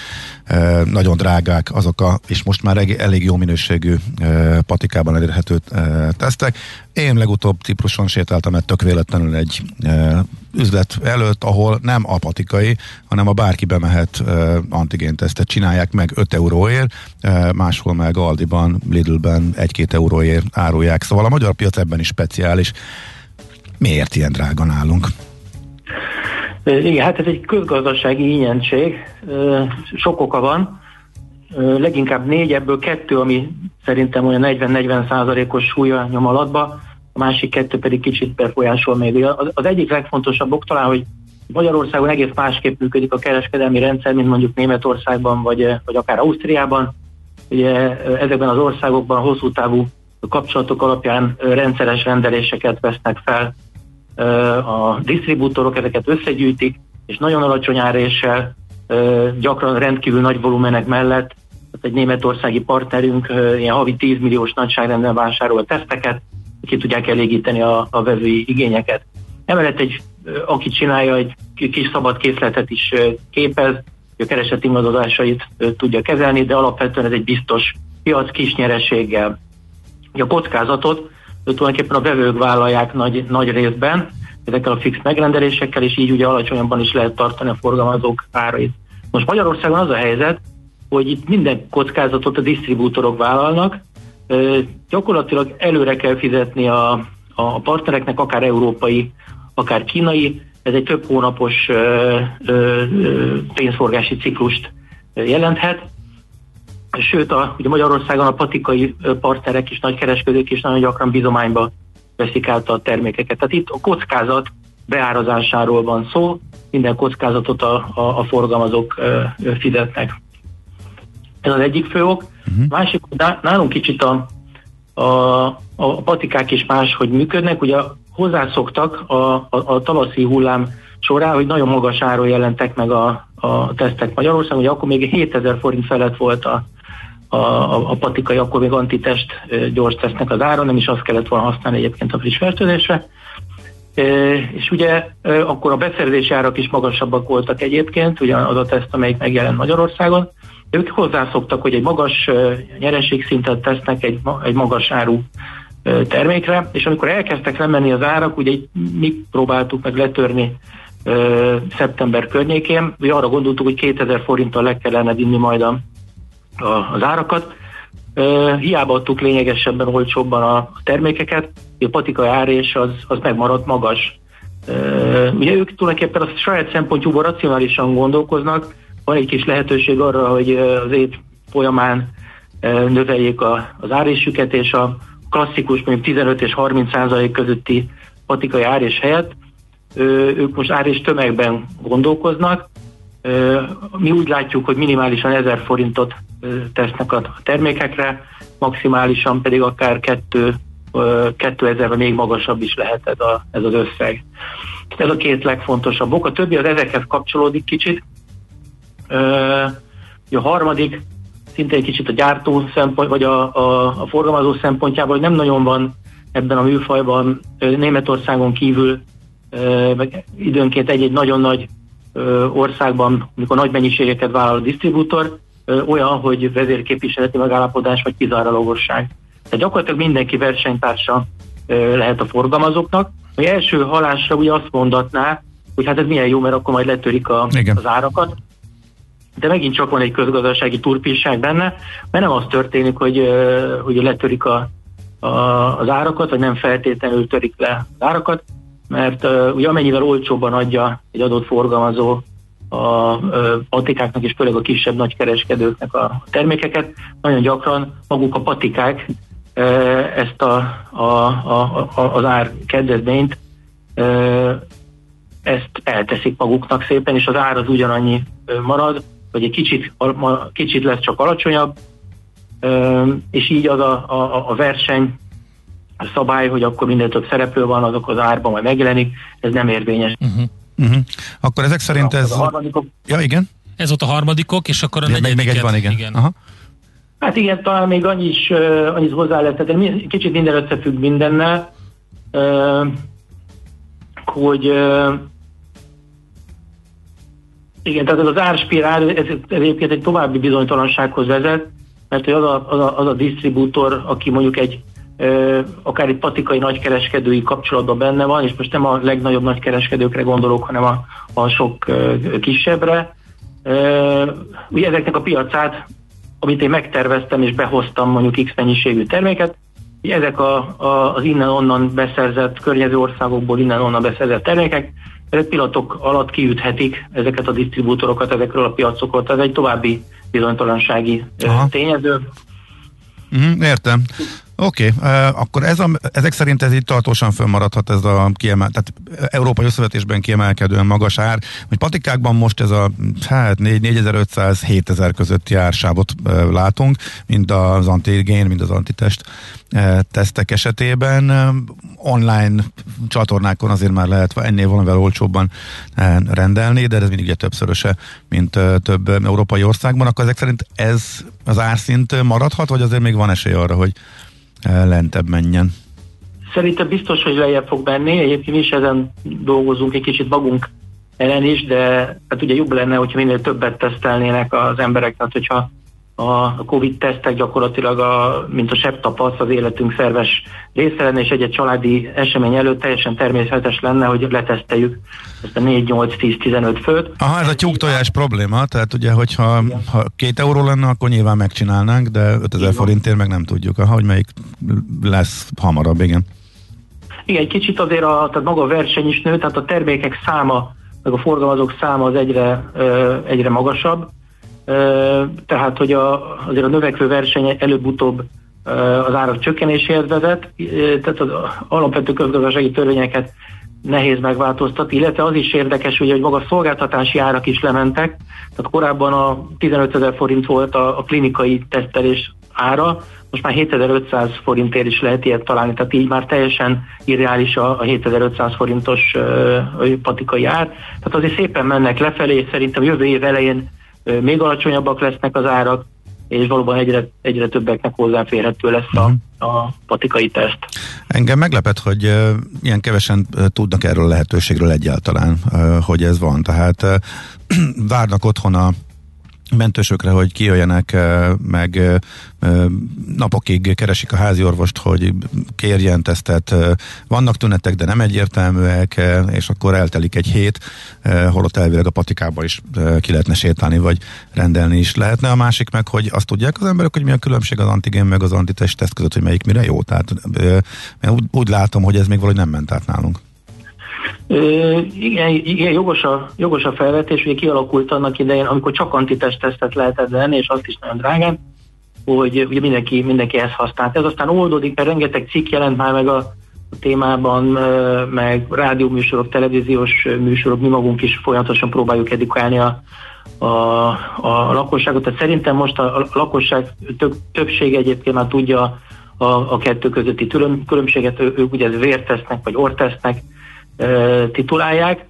e, nagyon drágák azok a, és most már elég, elég jó minőségű e, patikában elérhető e, tesztek. Én legutóbb Cipruson sétáltam egy tök véletlenül egy e, üzlet előtt, ahol nem a patikai, hanem a bárki bemehet e, antigéntesztet csinálják meg 5 euróért, e, máshol meg Aldiban, Lidlben 1-2 euróért árulják. Szóval a magyar piac ebben is speciális. Miért ilyen drága nálunk? Igen, hát ez egy közgazdasági ingyentség. Sok oka van. Leginkább négy, ebből kettő, ami szerintem olyan 40-40 százalékos súlya nyom alatba, a másik kettő pedig kicsit befolyásol még. Az egyik legfontosabb ok talán, hogy Magyarországon egész másképp működik a kereskedelmi rendszer, mint mondjuk Németországban, vagy, vagy akár Ausztriában. Ugye ezekben az országokban hosszú távú kapcsolatok alapján rendszeres rendeléseket vesznek fel a disztribútorok ezeket összegyűjtik, és nagyon alacsony áréssel, gyakran rendkívül nagy volumenek mellett, tehát egy németországi partnerünk ilyen havi 10 milliós nagyságrendben vásárol a teszteket, ki tudják elégíteni a, a vevői igényeket. Emellett egy, aki csinálja, egy kis szabad készletet is képez, a keresett ingadozásait tudja kezelni, de alapvetően ez egy biztos piac kis nyereséggel. A kockázatot tulajdonképpen a vevők vállalják nagy, nagy részben ezekkel a fix megrendelésekkel, és így ugye alacsonyabban is lehet tartani a forgalmazók árait. Most Magyarországon az a helyzet, hogy itt minden kockázatot a disztribútorok vállalnak, gyakorlatilag előre kell fizetni a, a partnereknek, akár európai, akár kínai, ez egy több hónapos ö, ö, pénzforgási ciklust jelenthet. Sőt, a, ugye Magyarországon a patikai partnerek is, nagykereskedők is nagyon gyakran bizományba veszik át a termékeket. Tehát itt a kockázat beárazásáról van szó, minden kockázatot a, a, a forgalmazók ö, ö, fizetnek. Ez az egyik fő ok. Uh-huh. Másik, nálunk kicsit a, a, a patikák is máshogy működnek. Ugye hozzászoktak a, a, a tavaszi hullám során, hogy nagyon magas áron jelentek meg a, a tesztek Magyarországon, ugye akkor még 7000 forint felett volt a, a, a, a patikai, akkor még antitest gyors tesznek az áron, nem is azt kellett volna használni egyébként a friss fertőzésre. És ugye akkor a beszerzési árak is magasabbak voltak egyébként, ugye az a teszt, amelyik megjelent Magyarországon. Ők hozzászoktak, hogy egy magas nyereségszintet tesznek egy, egy magas áru termékre, és amikor elkezdtek lemenni az árak, ugye mi próbáltuk meg letörni szeptember környékén, ugye arra gondoltuk, hogy 2000 forinttal le kellene vinni majd a, a, az árakat, hiába adtuk lényegesebben olcsóbban a termékeket, a patikai árés az, az megmaradt magas. Ugye ők tulajdonképpen a saját szempontjúból racionálisan gondolkoznak, van egy kis lehetőség arra, hogy az év folyamán növeljék a, az árésüket, és a klasszikus mondjuk 15 és 30 százalék közötti patikai árés helyett ők most árés tömegben gondolkoznak. Mi úgy látjuk, hogy minimálisan 1000 forintot tesznek a termékekre, maximálisan pedig akár 2 2000 még magasabb is lehet ez, a, ez az összeg. Ez a két legfontosabb ok. A többi az ezekhez kapcsolódik kicsit. A harmadik szintén kicsit a gyártó szempont, vagy a, a, a forgalmazó szempontjából, hogy nem nagyon van ebben a műfajban Németországon kívül meg időnként egy-egy nagyon nagy országban, amikor nagy mennyiségeket vállal a disztribútor, olyan, hogy vezérképviseleti megállapodás vagy kizárólagosság. Tehát gyakorlatilag mindenki versenytársa lehet a forgalmazóknak. A első halásra ugye azt mondatná, hogy hát ez milyen jó, mert akkor majd letörik a, az árakat. De megint csak van egy közgazdasági turpisság benne, mert nem az történik, hogy, hogy letörik a, a, az árakat, vagy nem feltétlenül törik le az árakat, mert uh, ugye amennyivel olcsóbban adja egy adott forgalmazó a patikáknak és főleg a kisebb nagykereskedőknek a termékeket, nagyon gyakran maguk a patikák ezt a, a, a, a, az ár kedvezményt ezt elteszik maguknak szépen, és az ár az ugyanannyi marad, vagy egy kicsit, kicsit lesz csak alacsonyabb, és így az a, a, a verseny a szabály, hogy akkor minden több szereplő van, azok az árban majd megjelenik, ez nem érvényes. Uh-huh. Uh-huh. Akkor ezek szerint ez... A Ja, igen. Ez ott a harmadikok, és akkor a negyedik. Még egy van, igen. igen. Aha. Hát igen, talán még annyi is, uh, annyit hozzá lehet tenni, kicsit minden összefügg mindennel, uh, hogy uh, igen, tehát ez az árspirál, ez, ez egyébként egy további bizonytalansághoz vezet, mert hogy az a, az a, az a disztribútor, aki mondjuk egy akár egy patikai nagykereskedői kapcsolatban benne van, és most nem a legnagyobb nagykereskedőkre gondolok, hanem a, a sok kisebbre. Ugye ezeknek a piacát, amit én megterveztem és behoztam mondjuk X mennyiségű terméket, ezek a, a, az innen-onnan beszerzett, környező országokból innen-onnan beszerzett termékek, ezek pillanatok alatt kiüthetik ezeket a disztribútorokat ezekről a piacokról, ez egy további bizonytalansági Aha. tényező. Mm, értem. Oké, okay, akkor ez a, ezek szerint ez itt tartósan fönnmaradhat ez a kiemel, tehát Európai Összevetésben kiemelkedően magas ár, hogy patikákban most ez a hát 4500-7000 közötti ársávot látunk, mind az antigén, mind az antitest uh, tesztek esetében. Online csatornákon azért már lehet ennél valamivel olcsóbban rendelni, de ez mindig ugye többszöröse, mint több európai országban, akkor ezek szerint ez az árszint maradhat, vagy azért még van esély arra, hogy lentebb menjen? Szerintem biztos, hogy lejjebb fog menni. Egyébként mi is ezen dolgozunk egy kicsit magunk ellen is, de hát ugye jobb lenne, hogyha minél többet tesztelnének az emberek, tehát hogyha a Covid-tesztek gyakorlatilag, a, mint a sebb tapasz, az életünk szerves része lenne, és egy-egy családi esemény előtt teljesen természetes lenne, hogy leteszteljük ezt a 4, 8, 10, 15 főt. Aha, ez a tyúktojás probléma, tehát ugye, hogyha ha két euró lenne, akkor nyilván megcsinálnánk, de 5000 forintért meg nem tudjuk, aha, hogy melyik lesz hamarabb, igen. Igen, egy kicsit azért a, tehát maga a verseny is nő, tehát a termékek száma, meg a forgalmazók száma az egyre, egyre magasabb, tehát hogy a, azért a növekvő verseny előbb-utóbb az árak csökkenéséhez vezet, tehát az alapvető közgazdasági törvényeket nehéz megváltoztatni, illetve az is érdekes, ugye, hogy maga szolgáltatási árak is lementek, tehát korábban a 15 ezer forint volt a, a klinikai tesztelés ára, most már 7500 forintért is lehet ilyet találni, tehát így már teljesen irreális a, a 7500 forintos uh, patikai ár. Tehát azért szépen mennek lefelé, szerintem jövő év elején még alacsonyabbak lesznek az árak, és valóban egyre, egyre többeknek hozzáférhető lesz a, mhm. a patikai teszt. Engem meglepet, hogy uh, ilyen kevesen uh, tudnak erről a lehetőségről egyáltalán, uh, hogy ez van. Tehát uh, várnak otthon a mentősökre, hogy kijöjjenek, meg napokig keresik a háziorvost, hogy kérjen tesztet. Vannak tünetek, de nem egyértelműek, és akkor eltelik egy hét, holott elvileg a patikába is ki lehetne sétálni, vagy rendelni is lehetne. A másik meg, hogy azt tudják az emberek, hogy mi a különbség az antigén meg az antitest teszt között, hogy melyik mire jó. Tehát úgy, úgy látom, hogy ez még valahogy nem ment át nálunk. Igen, igen jogos, a, jogos a felvetés, hogy kialakult annak idején, amikor csak antitest tesztet lehetett venni, és azt is nagyon drágán, hogy ugye mindenki, mindenki ezt használt. Ez aztán oldódik, mert rengeteg cikk jelent már meg a, témában, meg rádióműsorok, televíziós műsorok, mi magunk is folyamatosan próbáljuk edukálni a, a, a lakosságot. Tehát szerintem most a, a lakosság több, többsége egyébként már tudja a, a kettő közötti különbséget, ők ugye vértesznek, vagy ortesznek, titulálják.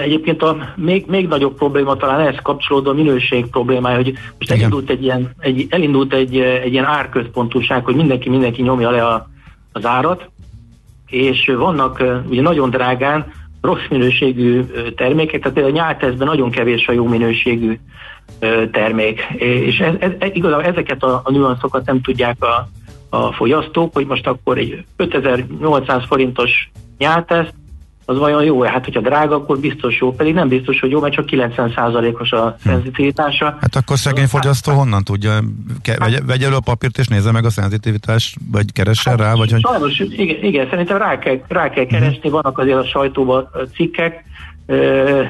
Egyébként a még, még nagyobb probléma talán ehhez kapcsolódó a minőség problémája, hogy most elindult egy ilyen, egy, elindult egy, egy ilyen árközpontúság, hogy mindenki mindenki nyomja le a, az árat, és vannak ugye nagyon drágán rossz minőségű termékek, tehát például a nyálteszben nagyon kevés a jó minőségű termék, és ez, ez, igazából ezeket a, a nüanszokat nem tudják a, a fogyasztók, hogy most akkor egy 5800 forintos nyálteszt az vajon jó? Hát, hogyha drága, akkor biztos jó, pedig nem biztos, hogy jó, mert csak 90%-os a hm. szenzitivitása. Hát akkor szegény fogyasztó honnan tudja? Ke- vegye, vegye elő a papírt és nézze meg a szenzitivitást, vagy keressen hát, rá? Vagy sajnos, hogy... igen, igen, szerintem rá kell, rá kell keresni, uh-huh. vannak azért a sajtóban cikkek,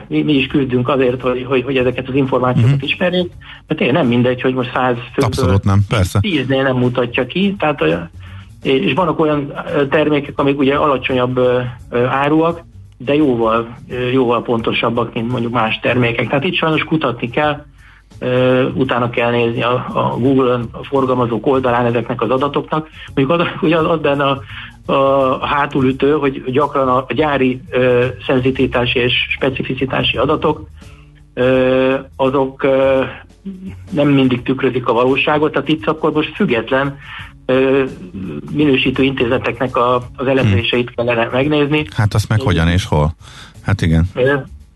mi, mi is küzdünk azért, hogy, hogy, hogy ezeket az információkat uh-huh. ismerjék, mert én nem mindegy, hogy most száz főből Abszolút nem, persze. tíznél nem mutatja ki, tehát és vannak olyan termékek, amik ugye alacsonyabb áruak, de jóval, jóval pontosabbak, mint mondjuk más termékek. Tehát itt sajnos kutatni kell, utána kell nézni a, a Google-on, a forgalmazók oldalán ezeknek az adatoknak. Mondjuk az, ugye az, benne a, a hátulütő, hogy gyakran a gyári ö, szenzititási és specificitási adatok ö, azok ö, nem mindig tükrözik a valóságot, tehát itt akkor most független minősítő intézeteknek a, az elemzéseit kellene megnézni. Hát azt meg hogyan és hol? Hát igen.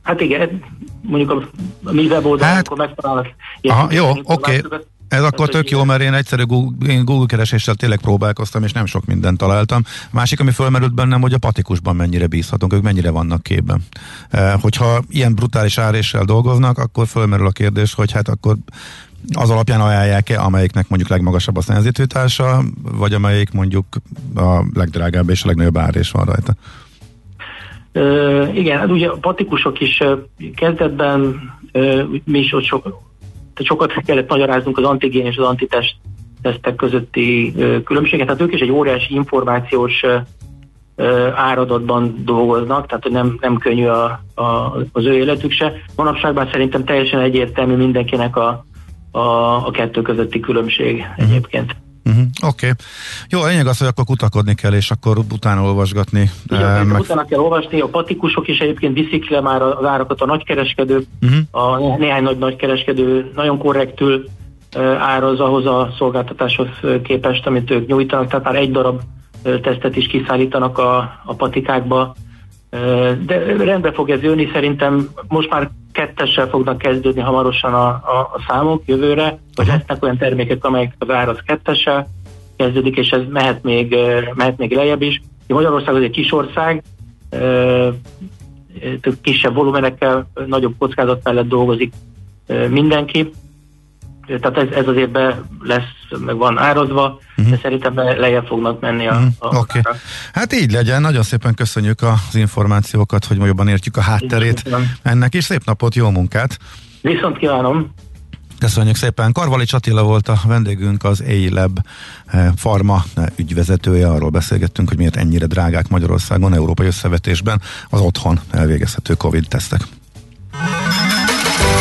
Hát igen, mondjuk a, a mi weboldalon, hát, akkor megtalálnak. Aha, jó, oké. Okay. Ez akkor tök jó, mert én egyszerű Google, én Google kereséssel tényleg próbálkoztam, és nem sok mindent találtam. Másik, ami fölmerült bennem, hogy a patikusban mennyire bízhatunk, ők mennyire vannak képben. E, hogyha ilyen brutális áréssel dolgoznak, akkor fölmerül a kérdés, hogy hát akkor az alapján ajánlják-e, amelyiknek mondjuk legmagasabb a szenzitivitása, vagy amelyik mondjuk a legdrágább és a legnagyobb árés van rajta? Ö, igen, hát ugye a patikusok is kezdetben ö, mi is ott sok, sokat kellett magyaráznunk az antigén és az antitest tesztek közötti különbséget. Tehát ők is egy óriási információs áradatban dolgoznak, tehát hogy nem, nem könnyű a, a, az ő életük se. Manapságban szerintem teljesen egyértelmű mindenkinek a, a, a kettő közötti különbség uh-huh. egyébként. Uh-huh. Oké. Okay. Jó, lényeg az, hogy akkor kutakodni kell, és akkor utána olvasgatni. Igen, uh, meg... utána kell olvasni, a patikusok is egyébként viszik le már az árakat a nagykereskedők, uh-huh. a néhány nagy nagykereskedő nagyon korrektül uh, áraz ahhoz a szolgáltatáshoz képest, amit ők nyújtanak, tehát már egy darab tesztet is kiszállítanak a, a patikákba, de rendbe fog ez jönni, szerintem most már kettessel fognak kezdődni hamarosan a, a, a számok jövőre, vagy lesznek olyan termékek, amelyek az ár az kettessel kezdődik, és ez mehet még, mehet még lejjebb is. Magyarország az egy kis ország, kisebb volumenekkel, nagyobb kockázat mellett dolgozik mindenki, tehát ez, ez azért be lesz, meg van árazva, uh-huh. de szerintem lejjebb fognak menni a, uh-huh. a okay. Hát így legyen, nagyon szépen köszönjük az információkat, hogy jobban értjük a hátterét ennek, és szép napot, jó munkát! Viszont kívánom! Köszönjük szépen. Karvali Csatilla volt a vendégünk, az A-Lab eh, Pharma ügyvezetője. Arról beszélgettünk, hogy miért ennyire drágák Magyarországon, európai összevetésben az otthon elvégezhető Covid-tesztek.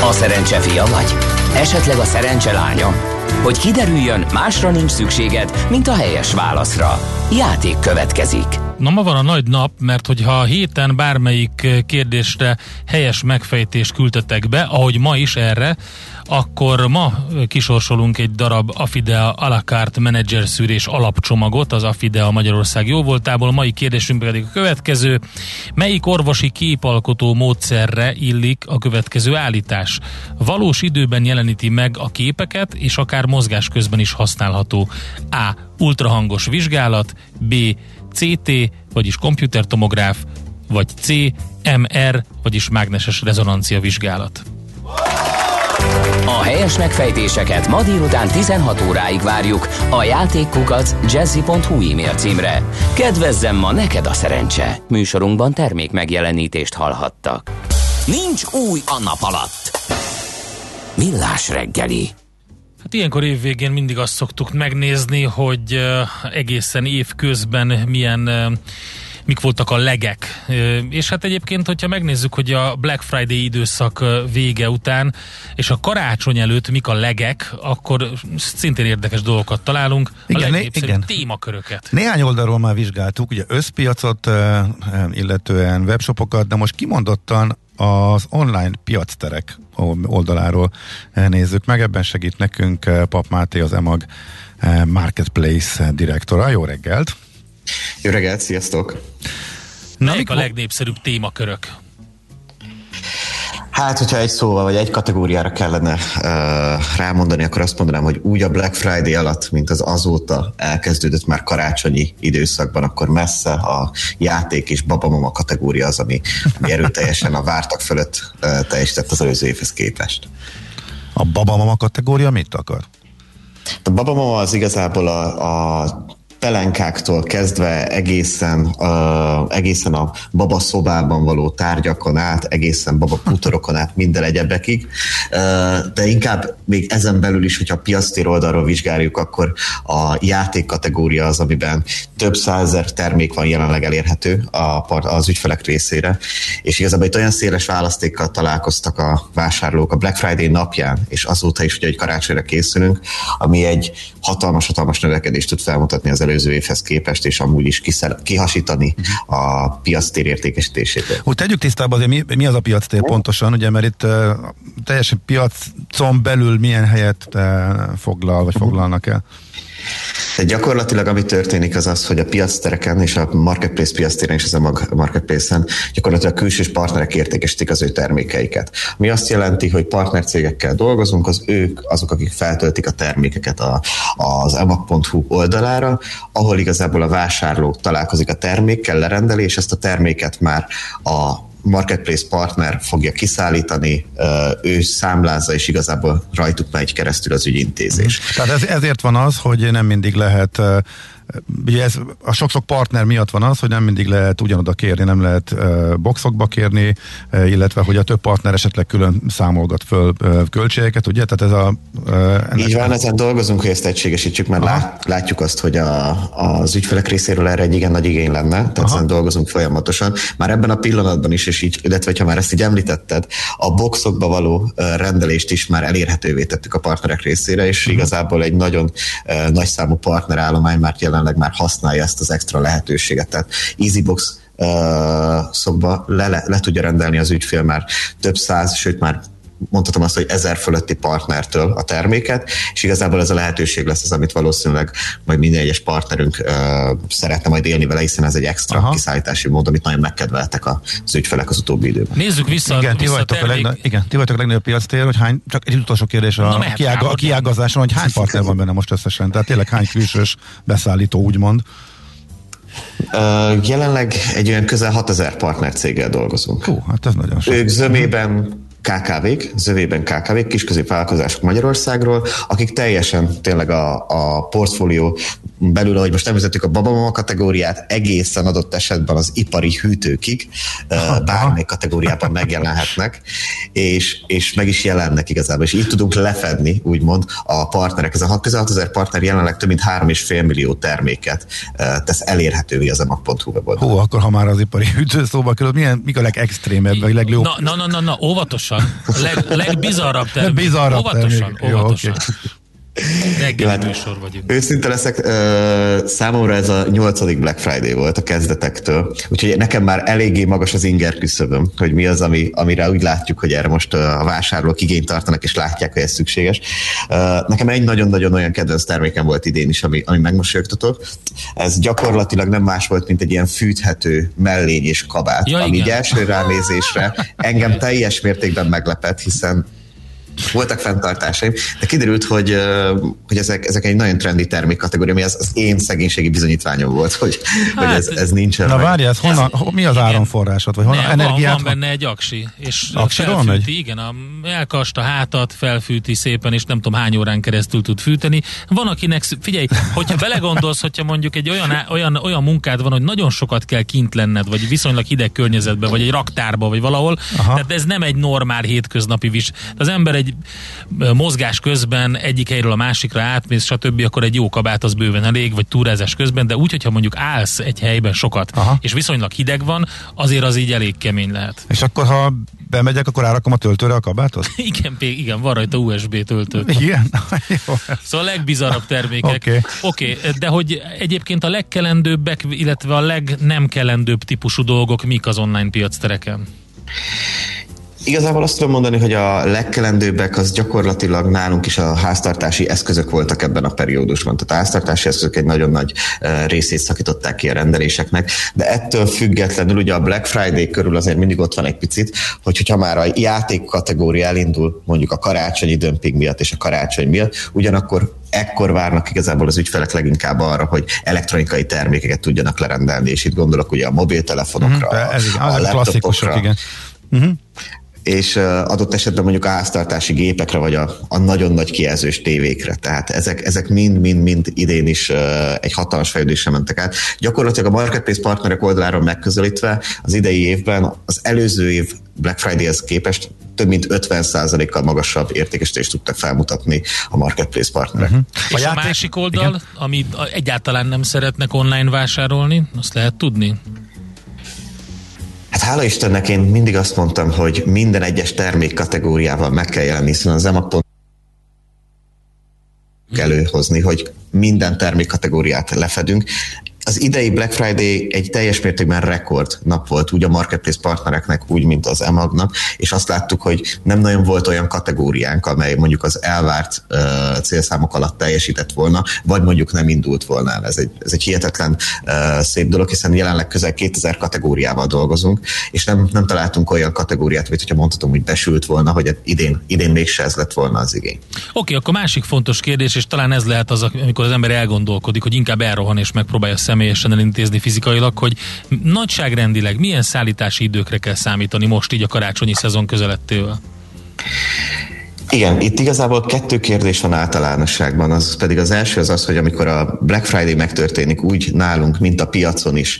A szerencse fia vagy? Esetleg a szerencse lánya? Hogy kiderüljön, másra nincs szükséged, mint a helyes válaszra. Játék következik. Na ma van a nagy nap, mert hogyha a héten bármelyik kérdésre helyes megfejtést küldtetek be, ahogy ma is erre, akkor ma kisorsolunk egy darab Afidea Alakart menedzser szűrés alapcsomagot az Afidea Magyarország jóvoltából. Mai kérdésünk pedig a következő. Melyik orvosi képalkotó módszerre illik a következő állítás? Valós időben jeleníti meg a képeket, és akár mozgás közben is használható. A. Ultrahangos vizsgálat, B. CT, vagyis komputertomográf, vagy C. MR, vagyis mágneses rezonancia vizsgálat. A helyes megfejtéseket ma délután 16 óráig várjuk a játékkukac jazzy.hu e-mail címre. Kedvezzem ma neked a szerencse! Műsorunkban termék megjelenítést hallhattak. Nincs új a nap alatt. Millás reggeli. Hát ilyenkor évvégén mindig azt szoktuk megnézni, hogy egészen év közben milyen mik voltak a legek. És hát egyébként, hogyha megnézzük, hogy a Black Friday időszak vége után, és a karácsony előtt mik a legek, akkor szintén érdekes dolgokat találunk. Igen, a igen. témaköröket. Néhány oldalról már vizsgáltuk, ugye összpiacot, illetően webshopokat, de most kimondottan az online piacterek oldaláról nézzük meg. Ebben segít nekünk Pap Máté, az EMAG Marketplace direktora. Jó reggelt! Jó reggelt, sziasztok! Na, Melyik a legnépszerűbb témakörök? Hát, hogyha egy szóval vagy egy kategóriára kellene uh, rámondani, akkor azt mondanám, hogy úgy a Black Friday alatt, mint az azóta elkezdődött már karácsonyi időszakban, akkor messze a játék és babamama kategória az, ami, ami erőteljesen a vártak fölött uh, teljesített az előző évhez képest. A babamama kategória mit akar? A babamama az igazából a, a pelenkáktól kezdve egészen, uh, egészen a baba szobában való tárgyakon át, egészen baba putorokon át, minden egyebekig. Uh, de inkább még ezen belül is, hogyha a piasztér oldalról vizsgáljuk, akkor a játék kategória az, amiben több százezer termék van jelenleg elérhető a, az ügyfelek részére, és igazából itt olyan széles választékkal találkoztak a vásárlók a Black Friday napján, és azóta is, hogy karácsonyra készülünk, ami egy hatalmas-hatalmas növekedést tud felmutatni az előző évhez képest, és amúgy is kiszel, kihasítani a piactér értékesítését. Úgy tegyük tisztába azért, mi, mi az a piactér pontosan, ugye, mert itt uh, teljesen piacon belül milyen helyet foglal, vagy foglalnak el? De gyakorlatilag ami történik az az, hogy a piactereken és a marketplace piactéren és az a marketplace-en gyakorlatilag a külsős partnerek értékesítik az ő termékeiket. Mi azt jelenti, hogy partnercégekkel dolgozunk, az ők azok, akik feltöltik a termékeket a, az emag.hu oldalára, ahol igazából a vásárló találkozik a termékkel, lerendeli, és ezt a terméket már a marketplace partner fogja kiszállítani, ő számlázza, és igazából rajtuk megy keresztül az ügyintézés. Tehát ez, ezért van az, hogy nem mindig lehet Ugye ez a sok-sok partner miatt van az, hogy nem mindig lehet ugyanoda kérni, nem lehet uh, boxokba kérni, uh, illetve hogy a több partner esetleg külön számolgat föl uh, költségeket, ugye? Tehát ez a... Uh, Így van, ezen dolgozunk, hogy ezt egységesítsük, mert lát, látjuk azt, hogy a, az ügyfelek részéről erre egy igen nagy igény lenne, tehát Aha. ezen dolgozunk folyamatosan. Már ebben a pillanatban is, és így, illetve ha már ezt így említetted, a boxokba való rendelést is már elérhetővé tettük a partnerek részére, és uh-huh. igazából egy nagyon uh, nagy számú partnerállomány már jelen jelenleg már használja ezt az extra lehetőséget. Tehát EasyBox uh, szokba le, le, le tudja rendelni az ügyfél már több száz, sőt már mondhatom azt, hogy ezer fölötti partnertől a terméket, és igazából ez a lehetőség lesz az, amit valószínűleg majd minden egyes partnerünk szeretne majd élni vele, hiszen ez egy extra Aha. kiszállítási mód, amit nagyon megkedveltek az ügyfelek az utóbbi időben. Nézzük vissza, igen, vissza ti vagytok a, legnagyobb, igen, ti vagytok a legnagyobb piactér, hogy hány, csak egy utolsó kérdés a, Na, kiága, a kiágazáson, hogy hány partner van benne most összesen, tehát tényleg hány külsős beszállító úgymond? Uh, jelenleg egy olyan közel 6000 partnercéggel dolgozunk. Hú, hát ez nagyon sok. Ők zömében KKV-k, zövében KKV-k, kisközépvállalkozások Magyarországról, akik teljesen tényleg a, a portfólió belül, ahogy most említettük a babamama kategóriát, egészen adott esetben az ipari hűtőkig bármely kategóriában megjelenhetnek, és, és meg is jelennek igazából, és így tudunk lefedni, úgymond, a partnerek. Ez a közel 6000 partner jelenleg több mint 3,5 millió terméket tesz elérhetővé az emag.hu weboldalon. Hú, akkor ha már az ipari hűtő szóba kerül, milyen, mik a legextrémebb, vagy legjobb? Na, na, na, na, na óvatosan. Leg, legbizarrabb termék. Bizarrabb óvatosan, termék. óvatosan. Jó, okay. Reggeli műsor vagyunk. Őszinte leszek, uh, számomra ez a nyolcadik Black Friday volt a kezdetektől, úgyhogy nekem már eléggé magas az inger küszöböm, hogy mi az, ami, amire úgy látjuk, hogy erre most a vásárlók igényt tartanak, és látják, hogy ez szükséges. Uh, nekem egy nagyon-nagyon olyan kedvenc termékem volt idén is, ami, ami megmosolyogtatott. Ez gyakorlatilag nem más volt, mint egy ilyen fűthető mellény és kabát, ja, ami igen. első ránézésre engem teljes mértékben meglepett, hiszen voltak fenntartásaim, de kiderült, hogy, hogy ezek, ezek egy nagyon trendi termékkategória, ami az, az én szegénységi bizonyítványom volt, hogy, hát, hogy ez, ez nincsen. Na várj, ez honnan, ez, mi az áramforrásod? Vagy honnan, ne, energiát? Van, van benne egy aksi, és aksi felfűti, igen, a, elkast a hátat, felfűti szépen, és nem tudom hány órán keresztül tud fűteni. Van akinek, figyelj, hogyha belegondolsz, hogyha mondjuk egy olyan, olyan, olyan munkád van, hogy nagyon sokat kell kint lenned, vagy viszonylag hideg környezetben, vagy egy raktárba, vagy valahol, Aha. tehát ez nem egy normál hétköznapi vis. Az ember egy mozgás közben egyik helyről a másikra átmész, stb., akkor egy jó kabát az bőven elég, vagy túrázás közben, de úgy, hogyha mondjuk állsz egy helyben sokat, Aha. és viszonylag hideg van, azért az így elég kemény lehet. És akkor, ha bemegyek, akkor árakom a töltőre a kabátot? igen, igen, van rajta USB töltő. Igen? Szóval a legbizarabb termékek. Oké, okay. okay, de hogy egyébként a legkelendőbbek, illetve a leg nem kelendőbb típusú dolgok mik az online piac tereken? Igazából azt tudom mondani, hogy a legkelendőbbek az gyakorlatilag nálunk is a háztartási eszközök voltak ebben a periódusban. Tehát a háztartási eszközök egy nagyon nagy részét szakították ki a rendeléseknek, de ettől függetlenül ugye a Black Friday körül azért mindig ott van egy picit, hogy hogyha már a játék kategória elindul mondjuk a karácsonyi dömping miatt és a karácsony miatt, ugyanakkor ekkor várnak igazából az ügyfelek leginkább arra, hogy elektronikai termékeket tudjanak lerendelni, és itt gondolok ugye a mobiltelefonokra, uh-huh, ez igen, a laptopokra. Igen. Uh-huh és adott esetben mondjuk a háztartási gépekre, vagy a, a nagyon nagy kijelzős tévékre. Tehát ezek, ezek mind-mind-mind idén is egy hatalmas fejlődésre mentek át. Gyakorlatilag a marketplace partnerek oldaláról megközelítve az idei évben az előző év Black Friday-hez képest több mint 50%-kal magasabb értékesítést tudtak felmutatni a marketplace partnerek. Uh-huh. És a, a másik oldal, igen? amit egyáltalán nem szeretnek online vásárolni, azt lehet tudni? Hát hála Istennek én mindig azt mondtam, hogy minden egyes termék kategóriával meg kell jelenni, hiszen az EMAG előhozni, hogy minden termékkategóriát lefedünk az idei Black Friday egy teljes mértékben rekord nap volt, úgy a marketplace partnereknek, úgy, mint az emagnak, és azt láttuk, hogy nem nagyon volt olyan kategóriánk, amely mondjuk az elvárt uh, célszámok alatt teljesített volna, vagy mondjuk nem indult volna. Ez egy, ez egy hihetetlen uh, szép dolog, hiszen jelenleg közel 2000 kategóriával dolgozunk, és nem, nem találtunk olyan kategóriát, vagy hogyha mondhatom, hogy besült volna, hogy idén, idén mégse ez lett volna az igény. Oké, okay, akkor másik fontos kérdés, és talán ez lehet az, amikor az ember elgondolkodik, hogy inkább elrohan és megpróbálja szem személyesen elintézni fizikailag, hogy nagyságrendileg milyen szállítási időkre kell számítani most így a karácsonyi szezon közelettével? Igen, itt igazából kettő kérdés van általánosságban, az pedig az első az az, hogy amikor a Black Friday megtörténik úgy nálunk, mint a piacon is,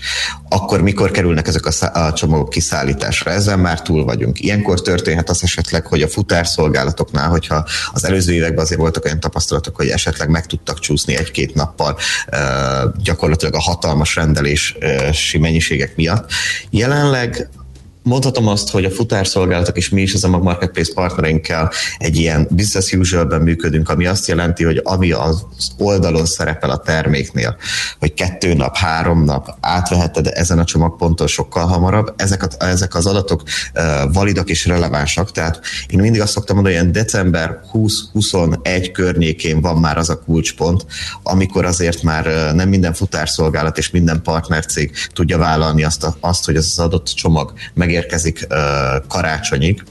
akkor mikor kerülnek ezek a, a csomagok kiszállításra. Ezzel már túl vagyunk. Ilyenkor történhet az esetleg, hogy a futárszolgálatoknál, hogyha az előző években azért voltak olyan tapasztalatok, hogy esetleg meg tudtak csúszni egy-két nappal gyakorlatilag a hatalmas rendelési mennyiségek miatt. Jelenleg mondhatom azt, hogy a futárszolgálatok és mi is az a marketplace partnereinkkel egy ilyen business usual-ben működünk, ami azt jelenti, hogy ami az oldalon szerepel a terméknél, hogy kettő nap, három nap átveheted ezen a csomagponton sokkal hamarabb, ezek, a, ezek az adatok validak és relevánsak, tehát én mindig azt szoktam mondani, hogy ilyen december 20-21 környékén van már az a kulcspont, amikor azért már nem minden futárszolgálat és minden partnercég tudja vállalni azt, a, azt hogy az adott csomag megér megérkezik karácsonyig,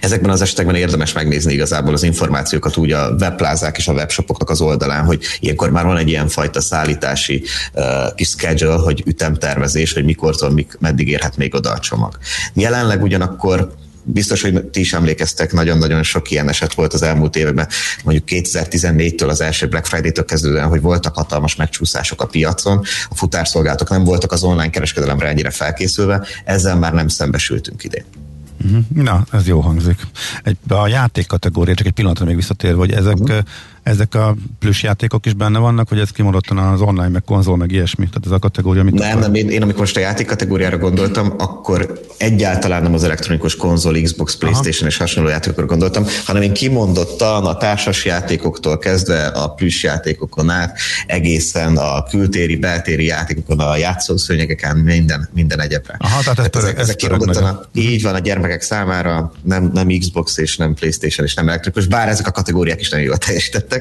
Ezekben az esetekben érdemes megnézni igazából az információkat úgy a webplázák és a webshopoknak az oldalán, hogy ilyenkor már van egy ilyen fajta szállítási uh, kis schedule, hogy ütemtervezés, hogy mikortól mik, meddig érhet még oda a csomag. Jelenleg ugyanakkor biztos, hogy ti is emlékeztek, nagyon-nagyon sok ilyen eset volt az elmúlt években, mondjuk 2014-től az első Black Friday-től kezdődően, hogy voltak hatalmas megcsúszások a piacon, a futárszolgálatok nem voltak az online kereskedelemre ennyire felkészülve, ezzel már nem szembesültünk idén. Mhm. Na, ez jó hangzik. Egy, a játék kategória, csak egy pillanatra még visszatérve, hogy ezek uh-huh. Ezek a plusz játékok is benne vannak, hogy ez kimondottan az online, meg konzol, meg ilyesmi? Tehát ez a kategória, mit Nem, nem, én, én amikor most a játék kategóriára gondoltam, akkor egyáltalán nem az elektronikus konzol, Xbox, Playstation Aha. és hasonló játékokra gondoltam, hanem én kimondottan a társas játékoktól kezdve a plusz játékokon át, egészen a kültéri, beltéri játékokon, a játszószőnyegeken, minden, minden egyebbre. Aha, tehát, ez tehát ezek, ezek kimondottan a, így van a gyermekek számára, nem, nem Xbox és nem Playstation és nem elektronikus, bár ezek a kategóriák is nagyon jól teljesítettek,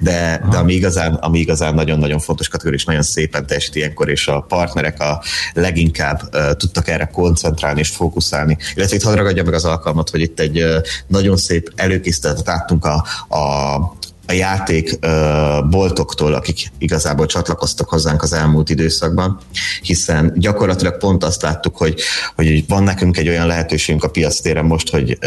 de, de ami igazán, ami igazán nagyon-nagyon fontos kategória, és nagyon szépen teljesít ilyenkor, és a partnerek a leginkább uh, tudtak erre koncentrálni és fókuszálni. Illetve itt hadd ragadja meg az alkalmat, hogy itt egy uh, nagyon szép előkészített láttunk a, a a játék boltoktól, akik igazából csatlakoztak hozzánk az elmúlt időszakban, hiszen gyakorlatilag pont azt láttuk, hogy, hogy van nekünk egy olyan lehetőségünk a piac téren most, hogy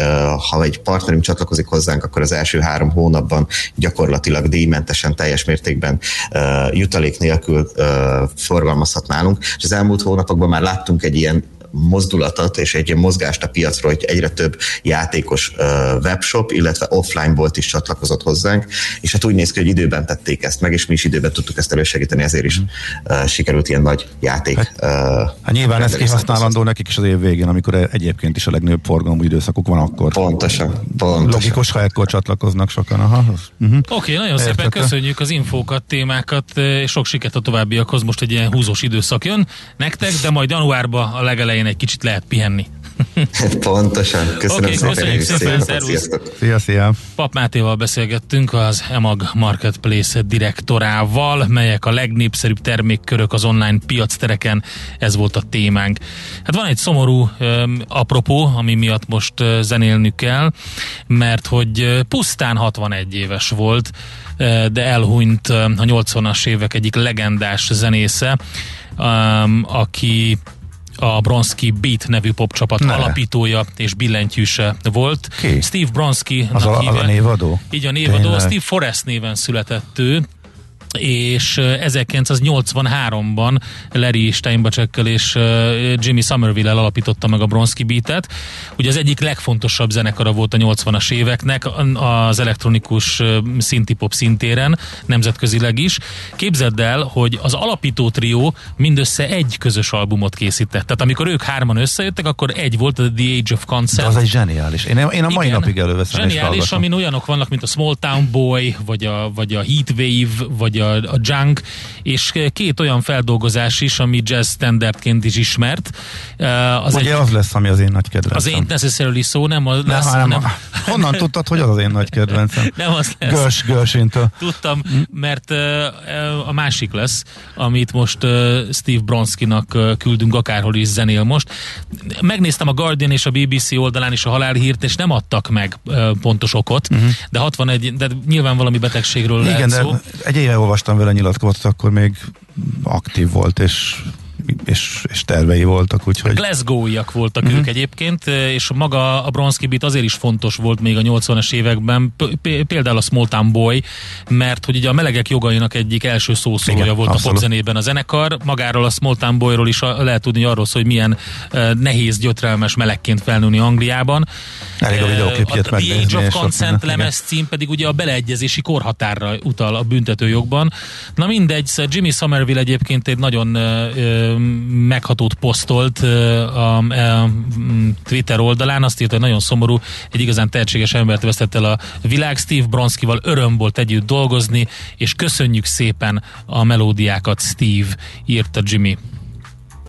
ha egy partnerünk csatlakozik hozzánk, akkor az első három hónapban gyakorlatilag díjmentesen, teljes mértékben jutalék nélkül forgalmazhat nálunk, és az elmúlt hónapokban már láttunk egy ilyen mozdulatot és egy ilyen mozgást a piacról, hogy egyre több játékos webshop, illetve offline bolt is csatlakozott hozzánk, és hát úgy néz ki, hogy időben tették ezt meg, és mi is időben tudtuk ezt elősegíteni, ezért is uh, sikerült ilyen nagy játék. Hát, uh, hát nyilván ez kihasználandó nekik is az év végén, amikor egyébként is a legnagyobb forgalmú időszakuk van akkor. Pontosan, pontosan. Logikus, ha ekkor csatlakoznak sokan. Aha. Uh-huh. Oké, okay, nagyon Értete. szépen köszönjük az infókat, témákat, és sok sikert a továbbiakhoz. Most egy ilyen húzós időszak jön nektek, de majd januárban a legelején elején egy kicsit lehet pihenni. Pontosan. Köszönöm okay, szépen. Köszönjük szépen, szervusz. Szia, szia. Pap Mátéval beszélgettünk az EMAG Marketplace direktorával, melyek a legnépszerűbb termékkörök az online piactereken. Ez volt a témánk. Hát van egy szomorú um, apropó, ami miatt most uh, zenélnünk kell, mert hogy uh, pusztán 61 éves volt, uh, de elhunyt uh, a 80-as évek egyik legendás zenésze, um, aki a Bronski Beat nevű popcsapat ne. alapítója és billentyűse volt. Ki? Steve Bronski. Az, a, a névadó? Így a névadó. Tényleg. Steve Forrest néven született ő, és 1983-ban Larry Steinbachekkel és Jimmy Somerville-el alapította meg a Bronski Beat-et. Ugye az egyik legfontosabb zenekara volt a 80-as éveknek az elektronikus szintipop szintéren, nemzetközileg is. Képzeld el, hogy az alapító trió mindössze egy közös albumot készített. Tehát amikor ők hárman összejöttek, akkor egy volt a The Age of Consent. De az egy zseniális. Én, én a mai Igen, napig előveszem Zseniális, amin olyanok vannak, mint a Small Town Boy, vagy a, vagy a Heatwave, vagy a, a Junk, és két olyan feldolgozás is, ami jazz standardként is ismert. Az Ugye egy, az lesz, ami az én nagy kedvencem. Az én necessarily szó, nem az nem, lesz, nem, nem. Honnan tudtad, hogy az az én nagy kedvencem? nem az lesz. Görs, Görsintől. Tudtam, mert a másik lesz, amit most Steve Bronskinak küldünk, akárhol is zenél most. Megnéztem a Guardian és a BBC oldalán is a halálhírt, és nem adtak meg pontos okot, uh-huh. de 61, de nyilván valami betegségről Igen, lehet szó. egy éve olvastam vele nyilatkozatot, akkor még aktív volt, és és, és tervei voltak, úgyhogy... Glasgow-iak voltak uh-huh. ők egyébként, és maga a Bronski Beat azért is fontos volt még a 80-as években, például a Small Town Boy, mert hogy ugye a melegek jogainak egyik első szószólója volt abszolút. a popzenében a zenekar, magáról a Small Town Boyról is lehet tudni arról hogy milyen nehéz, gyötrelmes melegként felnőni Angliában. Elég a videoklipjét uh, The Age of Consent lemez cím pedig ugye a beleegyezési korhatárra utal a büntetőjogban. Na mindegy, Jimmy Somerville egyébként egy nagyon meghatót posztolt a, Twitter oldalán, azt írta, hogy nagyon szomorú, egy igazán tehetséges embert vesztett el a világ. Steve Bronskival öröm volt együtt dolgozni, és köszönjük szépen a melódiákat, Steve, írta Jimmy.